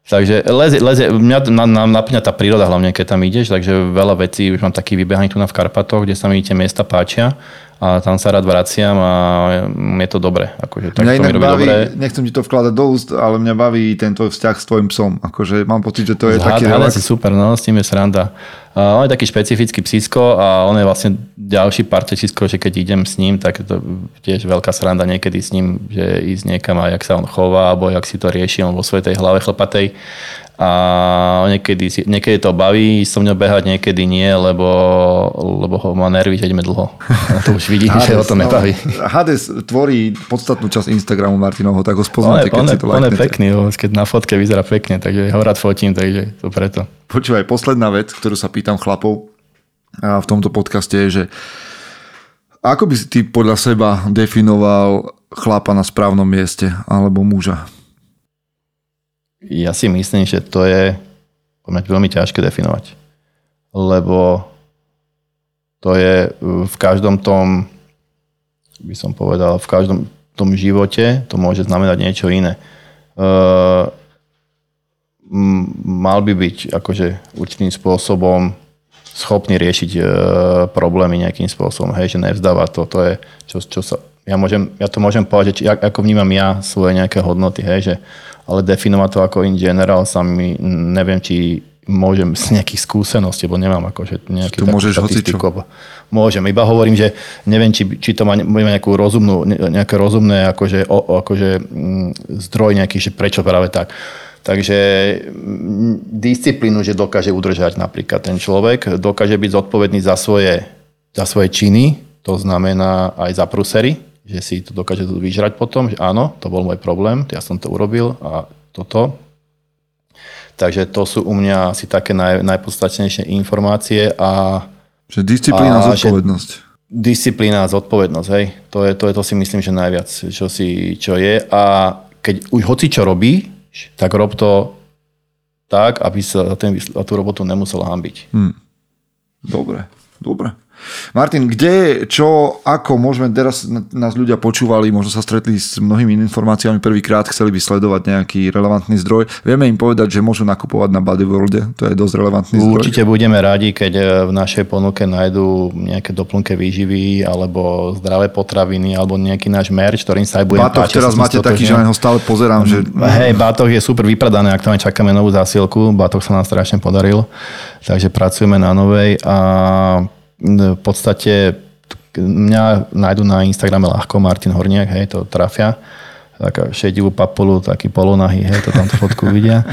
Takže leze, leze, mňa na, napňa tá príroda, hlavne keď tam ideš, takže veľa vecí, už mám taký vybehaný tu na v Karpatoch, kde sa mi tie miesta páčia a tam sa rád vraciam a je to dobré. Akože, tak mňa to mi robí baví, dobre. nechcem ti to vkladať do úst, ale mňa baví ten tvoj vzťah s tvojim psom. Akože mám pocit, že to je Zhad, taký relax. si super, no, s tým je sranda. On je taký špecifický psísko a on je vlastne ďalší partecisko, že keď idem s ním, tak to tiež veľká sranda niekedy s ním, že ísť niekam a jak sa on chová, alebo jak si to rieši on vo svojej tej hlave chlpatej a niekedy, niekedy to baví so mňou behať, niekedy nie, lebo, lebo ho má nervy, ideme dlho. A to už vidí, že ho to nebaví. no, Hades tvorí podstatnú časť Instagramu Martinovho, tak ho On je, spoznáte, keď on, si to on je pekný, keď na fotke vyzerá pekne, takže ho rád fotím, takže to preto. Počúvaj, posledná vec, ktorú sa pýtam chlapov a v tomto podcaste je, že ako by si ty podľa seba definoval chlapa na správnom mieste alebo muža? Ja si myslím, že to je mňa veľmi ťažké definovať. Lebo to je uh, v každom tom, by som povedal, v každom tom živote to môže znamenať niečo iné. Uh, m- mal by byť akože určitým spôsobom schopný riešiť uh, problémy nejakým spôsobom, hej, že nevzdáva to, to je, čo, čo sa, ja, môžem, ja to môžem povedať, či, ak- ako vnímam ja svoje nejaké hodnoty, hej, že, ale definovať to ako in general sa mi, neviem, či môžem z nejakých skúseností, bo nemám akože nejakú Tu môžeš alebo- Môžem, iba hovorím, že neviem, či, či to má, mať nejakú rozumnú, ne- nejaké rozumné akože, o, akože mm, zdroj nejaký, že prečo práve tak. Takže mm, disciplínu, že dokáže udržať napríklad ten človek, dokáže byť zodpovedný za svoje, za svoje činy, to znamená aj za prusery, že si to dokáže vyžrať potom, že áno, to bol môj problém, ja som to urobil a toto. Takže to sú u mňa asi také naj, najpodstatnejšie informácie a Že disciplína a zodpovednosť. disciplína a zodpovednosť, hej. To je, to je to si myslím, že najviac, čo, si, čo je. A keď už hoci čo robí, tak rob to tak, aby sa za, ten, za tú robotu nemusel hambiť. Dobre, dobre. Martin, kde, čo, ako môžeme, teraz nás ľudia počúvali, možno sa stretli s mnohými informáciami prvýkrát, chceli by sledovať nejaký relevantný zdroj. Vieme im povedať, že môžu nakupovať na Bodyworlde, to je dosť relevantný zdroj. Určite budeme radi, keď e, v našej ponuke nájdú nejaké doplnky výživy alebo zdravé potraviny alebo nejaký náš merch, ktorým sa aj budem Batoh, páčiť, teraz máte taký, že na neho stále pozerám, že Hej, Batoh je super vypredaný, aktuálne čakáme novú zásielku, Batoh sa nám strašne podaril, takže pracujeme na novej a v podstate mňa nájdu na Instagrame ľahko Martin Horniak, hej, to trafia, taká šedivú papulu, taký polonahý, hej, to tam fotku vidia.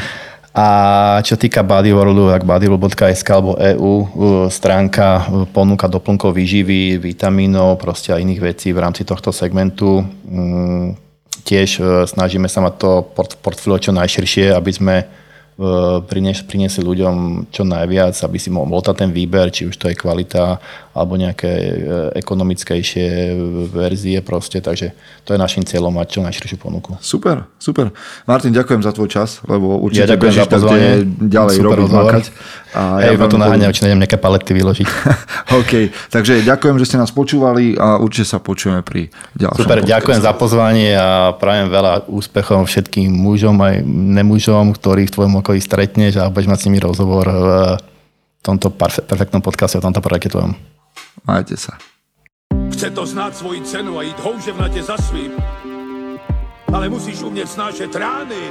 A čo týka Bodyworldu, tak bodyworld.sk alebo EU stránka ponúka doplnkov výživy, vitamínov, proste a iných vecí v rámci tohto segmentu. Mm, Tiež e, snažíme sa mať to port- portfólio čo najširšie, aby sme priniesli ľuďom čo najviac, aby si mohol tam ten výber, či už to je kvalita alebo nejaké e, ekonomickejšie verzie proste, takže to je našim cieľom mať čo najširšiu ponuku. super, super. Martin, ďakujem za tvoj čas, lebo určite Ja ďakujem bežíš za pozvanie. ďalej Super robiť, rozhovor. makať. A ja veľmi to naháňam, či nejdem nejaké palety vyložiť. OK, takže ďakujem, že ste nás počúvali a určite sa počujeme pri ďalšom Super, podcaste. ďakujem za pozvanie a prajem veľa úspechov všetkým mužom aj nemužom, ktorých v tvojom okolí stretneš a budeš mať s nimi rozhovor v tomto perfektnom podcaste, v tomto projekte tvojom. Majte sa. Chce to znát svoji cenu a jít houževnatě za svým. Ale musíš umět snášet rány.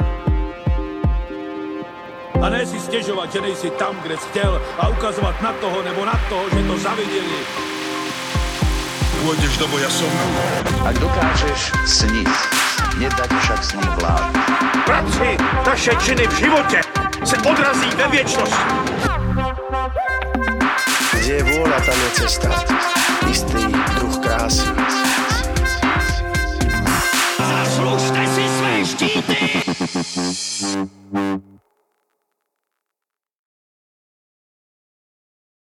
A ne si stěžovat, že nejsi tam, kde jsi chtěl a ukazovat na toho nebo na toho, že to zaviděli. Pôjdeš do boja som. Ak dokážeš sniť, nedať však sním vlád. Práci, taše činy v životě se odrazí ve věčnosti. Kde je vôľa, tam je cesta. Istý druh krásy. Zaslužte si své štíty!